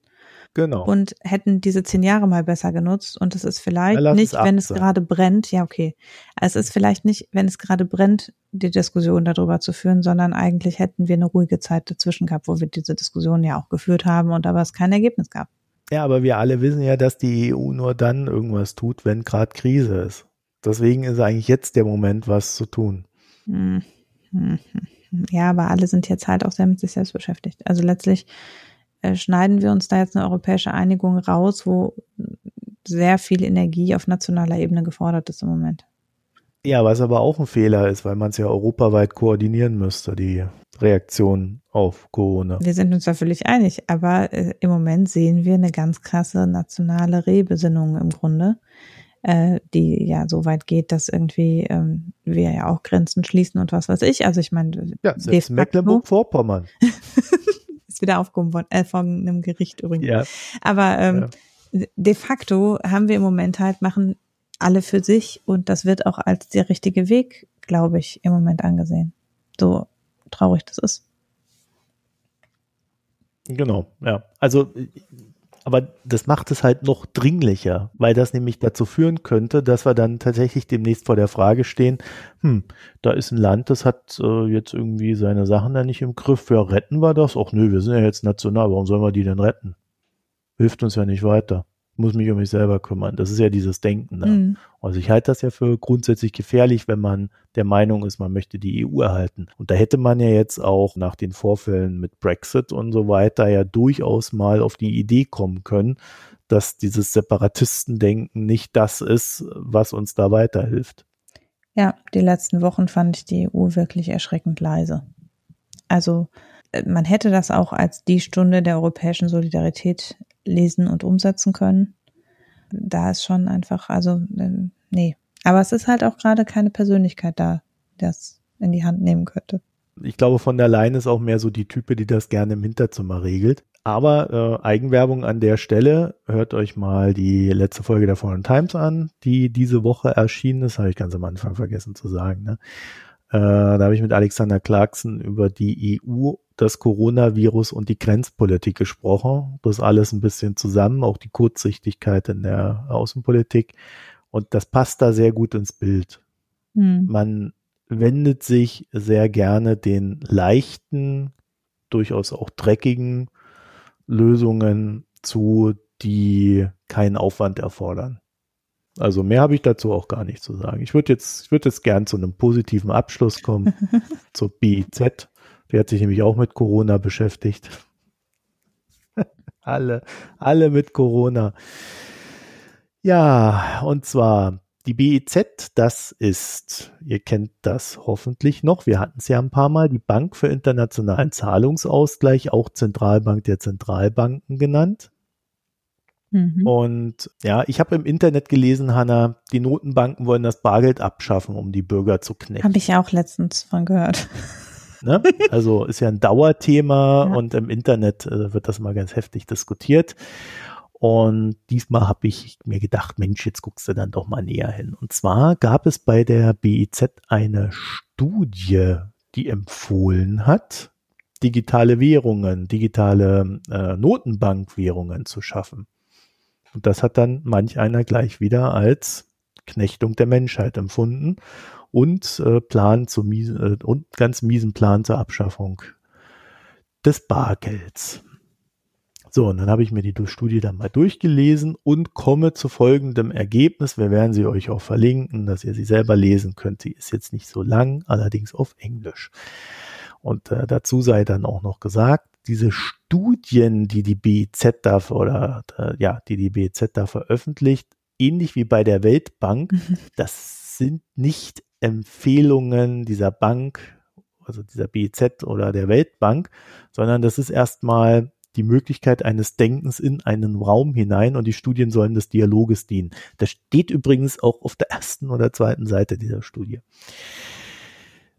genau. und hätten diese zehn Jahre mal besser genutzt. Und es ist vielleicht Ja, nicht, es wenn es gerade brennt, ja, okay. Es ist vielleicht nicht, wenn es gerade brennt, die Diskussion darüber zu führen, sondern eigentlich hätten wir eine ruhige Zeit dazwischen gehabt, wo wir diese Diskussion ja auch geführt haben und aber es kein Ergebnis gab. Ja, aber wir alle wissen ja, dass die EU nur dann irgendwas tut, wenn gerade Krise ist. Deswegen ist eigentlich jetzt der Moment, was zu tun. Hm, hm, hm. Ja, aber alle sind jetzt halt auch sehr mit sich selbst beschäftigt. Also letztlich äh, schneiden wir uns da jetzt eine europäische Einigung raus, wo sehr viel Energie auf nationaler Ebene gefordert ist im Moment. Ja, was aber auch ein Fehler ist, weil man es ja europaweit koordinieren müsste, die Reaktion auf Corona. Wir sind uns da völlig einig, aber äh, im Moment sehen wir eine ganz krasse nationale Rehbesinnung im Grunde, äh, die ja so weit geht, dass irgendwie ähm, wir ja auch Grenzen schließen und was weiß ich. Also ich meine, ja, selbst Mecklenburg-Vorpommern ist wieder aufgehoben worden, äh, von einem Gericht übrigens. Ja. Aber ähm, ja. de facto haben wir im Moment halt machen alle für sich und das wird auch als der richtige Weg, glaube ich, im Moment angesehen. So traurig das ist. Genau, ja. Also, aber das macht es halt noch dringlicher, weil das nämlich dazu führen könnte, dass wir dann tatsächlich demnächst vor der Frage stehen, hm, da ist ein Land, das hat äh, jetzt irgendwie seine Sachen da nicht im Griff, ja, retten wir das? Ach nö, wir sind ja jetzt national, warum sollen wir die denn retten? Hilft uns ja nicht weiter muss mich um mich selber kümmern. Das ist ja dieses Denken. Ne? Mhm. Also ich halte das ja für grundsätzlich gefährlich, wenn man der Meinung ist, man möchte die EU erhalten. Und da hätte man ja jetzt auch nach den Vorfällen mit Brexit und so weiter ja durchaus mal auf die Idee kommen können, dass dieses Separatistendenken nicht das ist, was uns da weiterhilft. Ja, die letzten Wochen fand ich die EU wirklich erschreckend leise. Also äh, man hätte das auch als die Stunde der europäischen Solidarität lesen und umsetzen können. Da ist schon einfach, also ähm, nee. Aber es ist halt auch gerade keine Persönlichkeit da, die das in die Hand nehmen könnte. Ich glaube, von der Leyen ist auch mehr so die Type, die das gerne im Hinterzimmer regelt. Aber äh, Eigenwerbung an der Stelle, hört euch mal die letzte Folge der Foreign Times an, die diese Woche erschienen ist, habe ich ganz am Anfang vergessen zu sagen. Ne? Äh, da habe ich mit Alexander Clarkson über die EU das Coronavirus und die Grenzpolitik gesprochen. Das alles ein bisschen zusammen, auch die Kurzsichtigkeit in der Außenpolitik. Und das passt da sehr gut ins Bild. Hm. Man wendet sich sehr gerne den leichten, durchaus auch dreckigen Lösungen zu, die keinen Aufwand erfordern. Also mehr habe ich dazu auch gar nicht zu sagen. Ich würde jetzt, ich würde jetzt gern zu einem positiven Abschluss kommen, zur BIZ. Der hat sich nämlich auch mit Corona beschäftigt. alle, alle mit Corona. Ja, und zwar die BIZ, das ist, ihr kennt das hoffentlich noch, wir hatten es ja ein paar Mal, die Bank für internationalen Zahlungsausgleich, auch Zentralbank der Zentralbanken genannt. Mhm. Und ja, ich habe im Internet gelesen, Hanna, die Notenbanken wollen das Bargeld abschaffen, um die Bürger zu knechten. Habe ich auch letztens von gehört. Ne? Also ist ja ein Dauerthema ja. und im Internet äh, wird das mal ganz heftig diskutiert. Und diesmal habe ich mir gedacht, Mensch, jetzt guckst du dann doch mal näher hin. Und zwar gab es bei der BIZ eine Studie, die empfohlen hat, digitale Währungen, digitale äh, Notenbankwährungen zu schaffen. Und das hat dann manch einer gleich wieder als Knechtung der Menschheit empfunden und äh, Plan zu miesen, äh, und ganz miesen Plan zur Abschaffung des Bargelds. So, und dann habe ich mir die Studie dann mal durchgelesen und komme zu folgendem Ergebnis. Wir werden sie euch auch verlinken, dass ihr sie selber lesen könnt. Sie ist jetzt nicht so lang, allerdings auf Englisch. Und äh, dazu sei dann auch noch gesagt, diese Studien, die die BIZ da oder äh, ja, die die BIZ da veröffentlicht, ähnlich wie bei der Weltbank, mhm. das sind nicht Empfehlungen dieser Bank, also dieser BIZ oder der Weltbank, sondern das ist erstmal die Möglichkeit eines Denkens in einen Raum hinein und die Studien sollen des Dialoges dienen. Das steht übrigens auch auf der ersten oder zweiten Seite dieser Studie.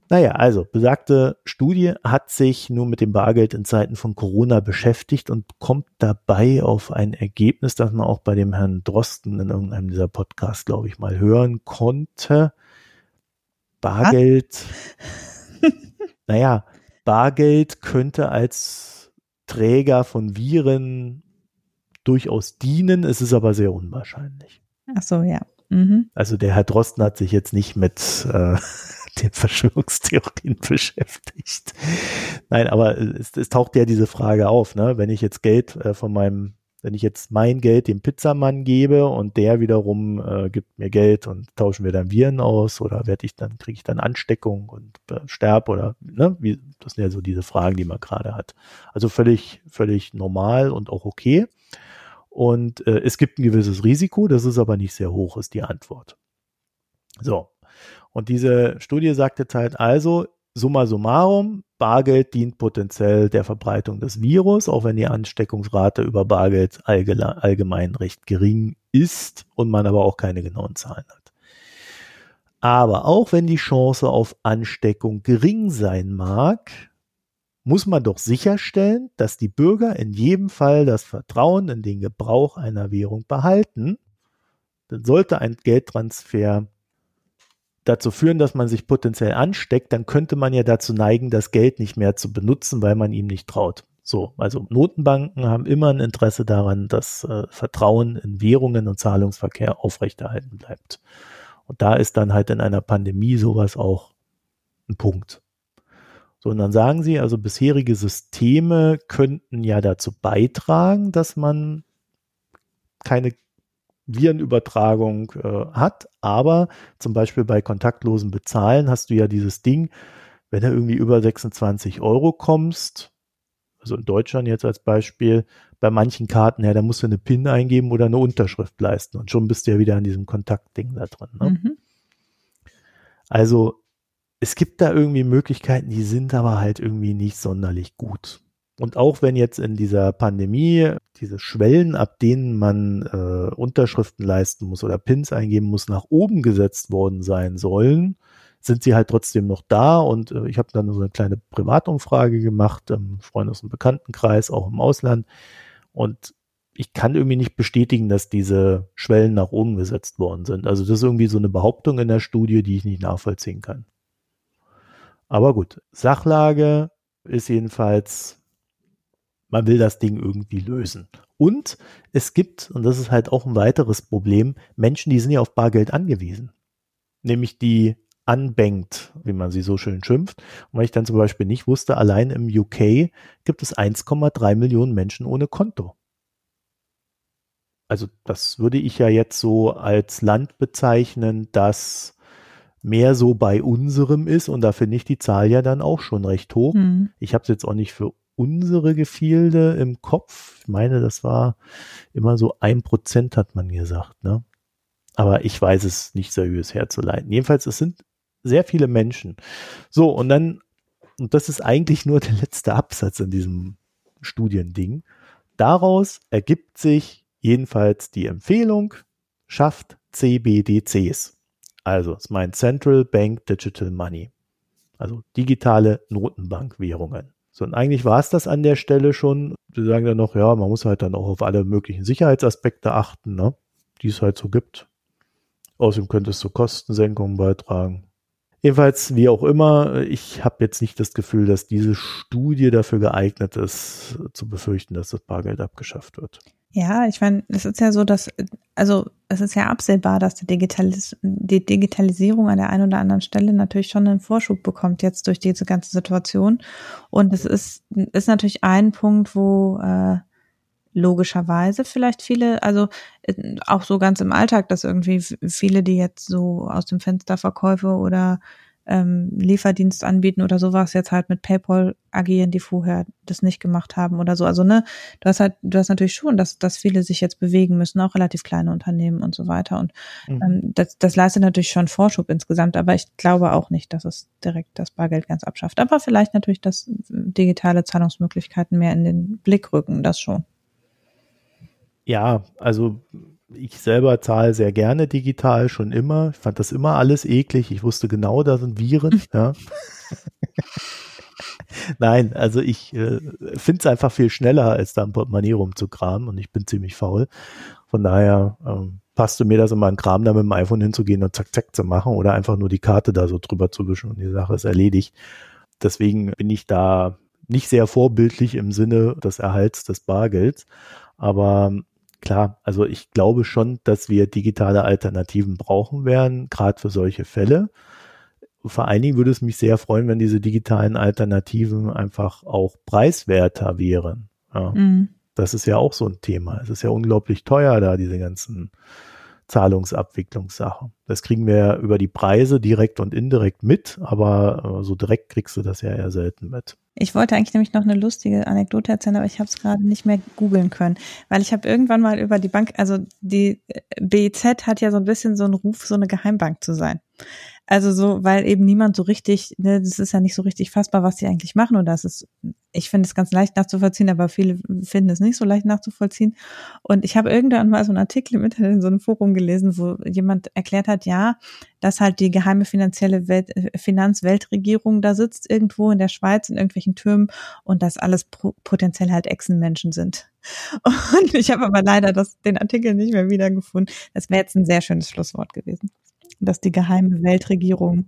Naja, also besagte Studie hat sich nur mit dem Bargeld in Zeiten von Corona beschäftigt und kommt dabei auf ein Ergebnis, das man auch bei dem Herrn Drosten in irgendeinem dieser Podcasts, glaube ich, mal hören konnte. Bargeld, naja, Bargeld könnte als Träger von Viren durchaus dienen, es ist aber sehr unwahrscheinlich. Ach so, ja. Mhm. Also der Herr Drosten hat sich jetzt nicht mit äh, den Verschwörungstheorien beschäftigt. Nein, aber es, es, taucht ja diese Frage auf, ne? Wenn ich jetzt Geld äh, von meinem wenn ich jetzt mein Geld dem Pizzamann gebe und der wiederum äh, gibt mir Geld und tauschen wir dann Viren aus oder werde ich dann, kriege ich dann Ansteckung und äh, sterb oder, ne, wie, das sind ja so diese Fragen, die man gerade hat. Also völlig, völlig normal und auch okay. Und äh, es gibt ein gewisses Risiko, das ist aber nicht sehr hoch, ist die Antwort. So. Und diese Studie sagt jetzt halt also, summa summarum, Bargeld dient potenziell der Verbreitung des Virus, auch wenn die Ansteckungsrate über Bargeld allgemein recht gering ist und man aber auch keine genauen Zahlen hat. Aber auch wenn die Chance auf Ansteckung gering sein mag, muss man doch sicherstellen, dass die Bürger in jedem Fall das Vertrauen in den Gebrauch einer Währung behalten. Dann sollte ein Geldtransfer dazu führen, dass man sich potenziell ansteckt, dann könnte man ja dazu neigen, das Geld nicht mehr zu benutzen, weil man ihm nicht traut. So, also Notenbanken haben immer ein Interesse daran, dass äh, Vertrauen in Währungen und Zahlungsverkehr aufrechterhalten bleibt. Und da ist dann halt in einer Pandemie sowas auch ein Punkt. So, und dann sagen sie, also bisherige Systeme könnten ja dazu beitragen, dass man keine Virenübertragung äh, hat. Aber zum Beispiel bei kontaktlosen Bezahlen hast du ja dieses Ding, wenn du irgendwie über 26 Euro kommst, also in Deutschland jetzt als Beispiel, bei manchen Karten, ja, da musst du eine PIN eingeben oder eine Unterschrift leisten und schon bist du ja wieder an diesem Kontaktding da drin. Ne? Mhm. Also es gibt da irgendwie Möglichkeiten, die sind aber halt irgendwie nicht sonderlich gut. Und auch wenn jetzt in dieser Pandemie diese Schwellen, ab denen man äh, Unterschriften leisten muss oder Pins eingeben muss, nach oben gesetzt worden sein sollen, sind sie halt trotzdem noch da. Und äh, ich habe dann so eine kleine Privatumfrage gemacht, im Freundes- und Bekanntenkreis, auch im Ausland. Und ich kann irgendwie nicht bestätigen, dass diese Schwellen nach oben gesetzt worden sind. Also das ist irgendwie so eine Behauptung in der Studie, die ich nicht nachvollziehen kann. Aber gut, Sachlage ist jedenfalls man will das Ding irgendwie lösen. Und es gibt, und das ist halt auch ein weiteres Problem, Menschen, die sind ja auf Bargeld angewiesen. Nämlich die unbanked, wie man sie so schön schimpft. Und weil ich dann zum Beispiel nicht wusste, allein im UK gibt es 1,3 Millionen Menschen ohne Konto. Also das würde ich ja jetzt so als Land bezeichnen, das mehr so bei unserem ist und da finde ich die Zahl ja dann auch schon recht hoch. Mhm. Ich habe es jetzt auch nicht für unsere Gefilde im Kopf. Ich meine, das war immer so ein Prozent, hat man gesagt, ne? Aber ich weiß es nicht seriös herzuleiten. Jedenfalls, es sind sehr viele Menschen. So, und dann, und das ist eigentlich nur der letzte Absatz in diesem Studiending. Daraus ergibt sich jedenfalls die Empfehlung, schafft CBDCs. Also, es meint Central Bank Digital Money. Also digitale Notenbankwährungen. So, und eigentlich war es das an der Stelle schon. Sie sagen dann noch, ja, man muss halt dann auch auf alle möglichen Sicherheitsaspekte achten, ne, die es halt so gibt. Außerdem könnte es zu Kostensenkungen beitragen. Jedenfalls, wie auch immer, ich habe jetzt nicht das Gefühl, dass diese Studie dafür geeignet ist, zu befürchten, dass das Bargeld abgeschafft wird. Ja, ich meine, es ist ja so, dass, also es ist ja absehbar, dass die, Digitalis die Digitalisierung an der einen oder anderen Stelle natürlich schon einen Vorschub bekommt jetzt durch diese ganze Situation. Und es ist, ist natürlich ein Punkt, wo äh, logischerweise vielleicht viele, also äh, auch so ganz im Alltag, dass irgendwie viele, die jetzt so aus dem Fenster Verkäufe oder ähm, Lieferdienst anbieten oder sowas jetzt halt mit PayPal agieren, die vorher das nicht gemacht haben oder so. Also ne, du hast halt, du hast natürlich schon, dass, dass viele sich jetzt bewegen müssen, auch relativ kleine Unternehmen und so weiter. Und mhm. ähm, das, das leistet natürlich schon Vorschub insgesamt, aber ich glaube auch nicht, dass es direkt das Bargeld ganz abschafft. Aber vielleicht natürlich, dass digitale Zahlungsmöglichkeiten mehr in den Blick rücken, das schon. Ja, also ich selber zahle sehr gerne digital, schon immer. Ich fand das immer alles eklig. Ich wusste genau, da sind Viren. ja. Nein, also ich äh, finde es einfach viel schneller, als da ein Portemonnaie rumzukramen und ich bin ziemlich faul. Von daher ähm, passte mir das immer ein Kram, da mit dem iPhone hinzugehen und zack, zack zu machen oder einfach nur die Karte da so drüber zu wischen und die Sache ist erledigt. Deswegen bin ich da nicht sehr vorbildlich im Sinne des Erhalts des Bargelds. Aber klar, also ich glaube schon, dass wir digitale Alternativen brauchen werden, gerade für solche Fälle. Vor allen Dingen würde es mich sehr freuen, wenn diese digitalen Alternativen einfach auch preiswerter wären. Ja. Mhm. Das ist ja auch so ein Thema. Es ist ja unglaublich teuer da, diese ganzen Zahlungsabwicklungssachen. Das kriegen wir über die Preise direkt und indirekt mit, aber äh, so direkt kriegst du das ja eher selten mit. Ich wollte eigentlich nämlich noch eine lustige Anekdote erzählen, aber ich habe es gerade nicht mehr googeln können, weil ich habe irgendwann mal über die Bank, also die BIZ hat ja so ein bisschen so einen Ruf, so eine Geheimbank zu sein. Also so, weil eben niemand so richtig, ne, das ist ja nicht so richtig fassbar, was die eigentlich machen. Und das ist, ich finde es ganz leicht nachzuvollziehen, aber viele finden es nicht so leicht nachzuvollziehen. Und ich habe irgendwann mal so einen Artikel im Internet in so einem Forum gelesen, wo jemand erklärt hat, ja, dass halt die geheime finanzielle Welt, äh, Finanzweltregierung da sitzt, irgendwo in der Schweiz, in irgendwelchen Türmen und dass alles potenziell halt Echsenmenschen sind. Und ich habe aber leider das, den Artikel nicht mehr wiedergefunden. Das wäre jetzt ein sehr schönes Schlusswort gewesen dass die geheime Weltregierung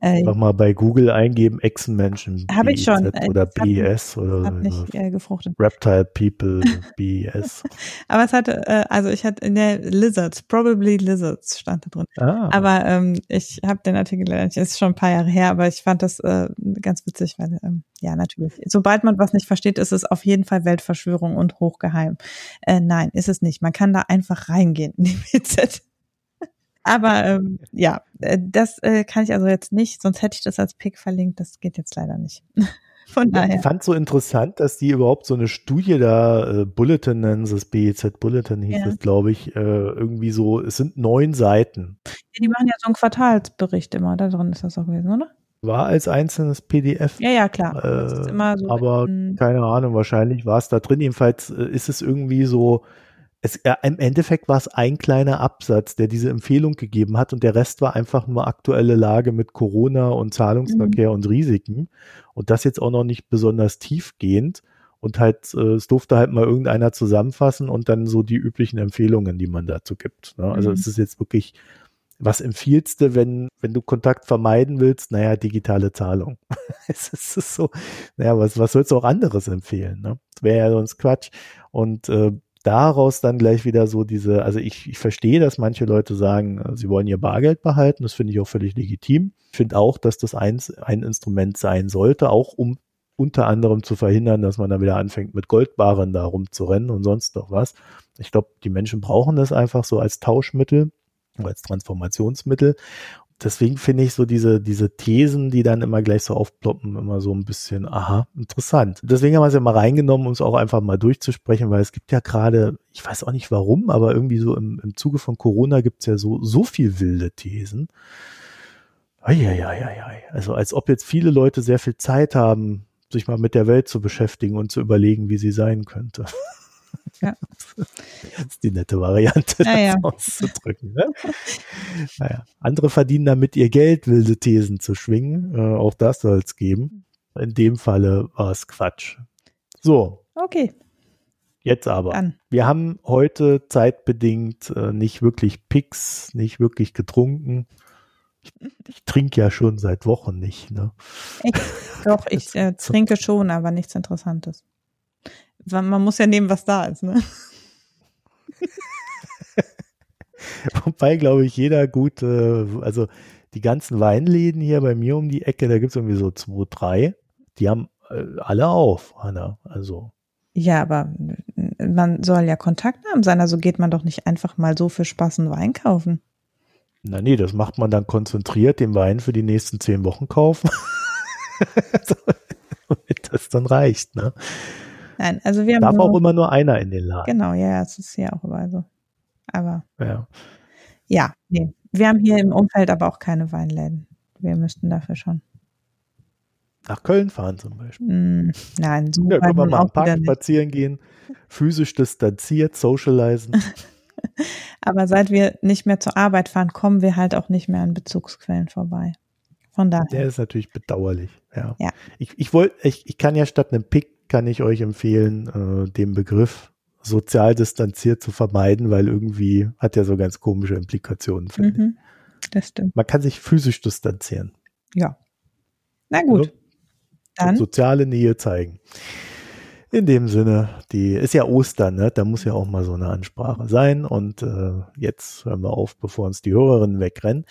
äh, Einfach mal bei Google eingeben, Echsenmenschen. Habe ich schon. Oder BES oder hat nicht äh, gefruchtet. Reptile People, BES. Aber es hatte, äh, also ich hatte in der Lizards, probably Lizards stand da drin. Ah. Aber ähm, ich habe den Artikel leider nicht, ist schon ein paar Jahre her, aber ich fand das äh, ganz witzig, weil ähm, ja, natürlich. Sobald man was nicht versteht, ist es auf jeden Fall Weltverschwörung und hochgeheim. Äh, nein, ist es nicht. Man kann da einfach reingehen in die WZ. Aber ähm, ja, äh, das äh, kann ich also jetzt nicht, sonst hätte ich das als Pick verlinkt. Das geht jetzt leider nicht. Von daher. Ich fand so interessant, dass die überhaupt so eine Studie da, äh, Bulletin nennen sie es, BEZ Bulletin hieß ja. es, glaube ich, äh, irgendwie so, es sind neun Seiten. Ja, die machen ja so einen Quartalsbericht immer, da drin ist das auch gewesen, oder? War als einzelnes PDF. Ja, ja, klar. Äh, so aber keine Ahnung, wahrscheinlich war es da drin. Jedenfalls äh, ist es irgendwie so, es, äh, im Endeffekt war es ein kleiner Absatz, der diese Empfehlung gegeben hat und der Rest war einfach nur aktuelle Lage mit Corona und Zahlungsverkehr mhm. und Risiken und das jetzt auch noch nicht besonders tiefgehend und halt, äh, es durfte halt mal irgendeiner zusammenfassen und dann so die üblichen Empfehlungen, die man dazu gibt. Ne? Also mhm. es ist jetzt wirklich, was empfiehlst du, wenn, wenn du Kontakt vermeiden willst? Naja, digitale Zahlung. es ist so, naja, was, was sollst du auch anderes empfehlen? Ne? Das wäre ja sonst Quatsch. Und äh, daraus dann gleich wieder so diese, also ich, ich verstehe, dass manche Leute sagen, äh, sie wollen ihr Bargeld behalten, das finde ich auch völlig legitim. Ich finde auch, dass das ein, ein Instrument sein sollte, auch um unter anderem zu verhindern, dass man dann wieder anfängt, mit Goldbarren da rumzurennen und sonst noch was. Ich glaube, die Menschen brauchen das einfach so als Tauschmittel, als Transformationsmittel deswegen finde ich so diese, diese Thesen, die dann immer gleich so aufploppen, immer so ein bisschen, aha, interessant. Deswegen haben wir es ja mal reingenommen, um es auch einfach mal durchzusprechen, weil es gibt ja gerade, ich weiß auch nicht warum, aber irgendwie so im, im Zuge von Corona gibt es ja so, so viel wilde Thesen. Eieieiei. Also als ob jetzt viele Leute sehr viel Zeit haben, sich mal mit der Welt zu beschäftigen und zu überlegen, wie sie sein könnte. Ja. Das ist die nette Variante, das ja. auszudrücken. Ne? naja. Andere verdienen damit ihr Geld, wilde Thesen zu schwingen. Äh, auch das soll es geben. In dem Falle war es Quatsch. So. Okay. Jetzt aber. Dann. Wir haben heute zeitbedingt äh, nicht wirklich Picks, nicht wirklich getrunken. Ich, ich trinke ja schon seit Wochen nicht. Ne? Ich, doch, ich äh, trinke schon, aber nichts Interessantes. Man muss ja nehmen, was da ist, ne? Wobei, glaube ich, jeder gut, äh, also die ganzen Weinläden hier bei mir um die Ecke, da gibt es irgendwie so zwei, drei, die haben äh, alle auf, Hanna. Also. Ja, aber man soll ja Kontakt haben sein, also geht man doch nicht einfach mal so für Spaß einen Wein kaufen. Na nee, das macht man dann konzentriert, den Wein für die nächsten zehn Wochen kaufen. Damit das dann reicht, ne? Nein, also wir haben. Darf auch immer nur einer in den Laden. Genau, ja, es ist hier auch immer so. Aber. Ja. Ja, nee. Wir haben hier im Umfeld aber auch keine Weinläden. Wir müssten dafür schon. Nach Köln fahren zum Beispiel. Mm, nein, so ja, können wir mal am Park spazieren gehen, physisch distanziert, socialisen. aber seit wir nicht mehr zur Arbeit fahren, kommen wir halt auch nicht mehr an Bezugsquellen vorbei. Von daher. Der ist natürlich bedauerlich. Ja. ja. Ich, ich wollte, ich, ich kann ja statt einem Pick kann ich euch empfehlen, äh, den Begriff sozial distanziert zu vermeiden, weil irgendwie hat er so ganz komische Implikationen. Mhm, das stimmt. Man kann sich physisch distanzieren. Ja. Na gut. Also, Dann. Soziale Nähe zeigen. In dem Sinne, die ist ja Ostern, ne? Da muss ja auch mal so eine Ansprache sein. Und äh, jetzt hören wir auf, bevor uns die Hörerinnen wegrennen.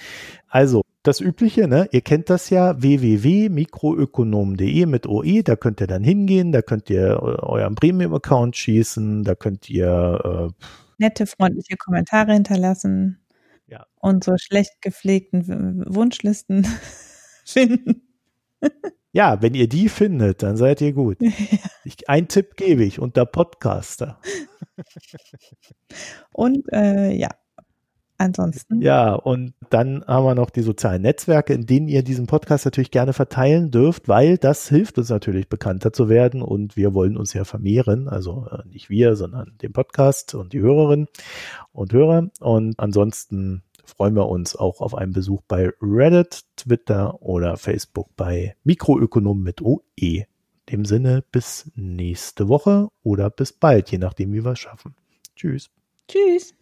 Also, das Übliche, ne? Ihr kennt das ja, www.mikroökonom.de mit OE, da könnt ihr dann hingehen, da könnt ihr euren Premium-Account schießen, da könnt ihr äh, nette, freundliche Kommentare hinterlassen ja. und so schlecht gepflegten Wunschlisten finden. Ja, wenn ihr die findet, dann seid ihr gut. Ich, ein Tipp gebe ich unter Podcaster. Und äh, ja, ansonsten. Ja, und dann haben wir noch die sozialen Netzwerke, in denen ihr diesen Podcast natürlich gerne verteilen dürft, weil das hilft uns natürlich bekannter zu werden und wir wollen uns ja vermehren, also äh, nicht wir, sondern den Podcast und die Hörerinnen und Hörer. Und ansonsten freuen wir uns auch auf einen Besuch bei Reddit, Twitter oder Facebook bei Mikroökonom mit OE. In dem Sinne bis nächste Woche oder bis bald, je nachdem, wie wir es schaffen. Tschüss. Tschüss.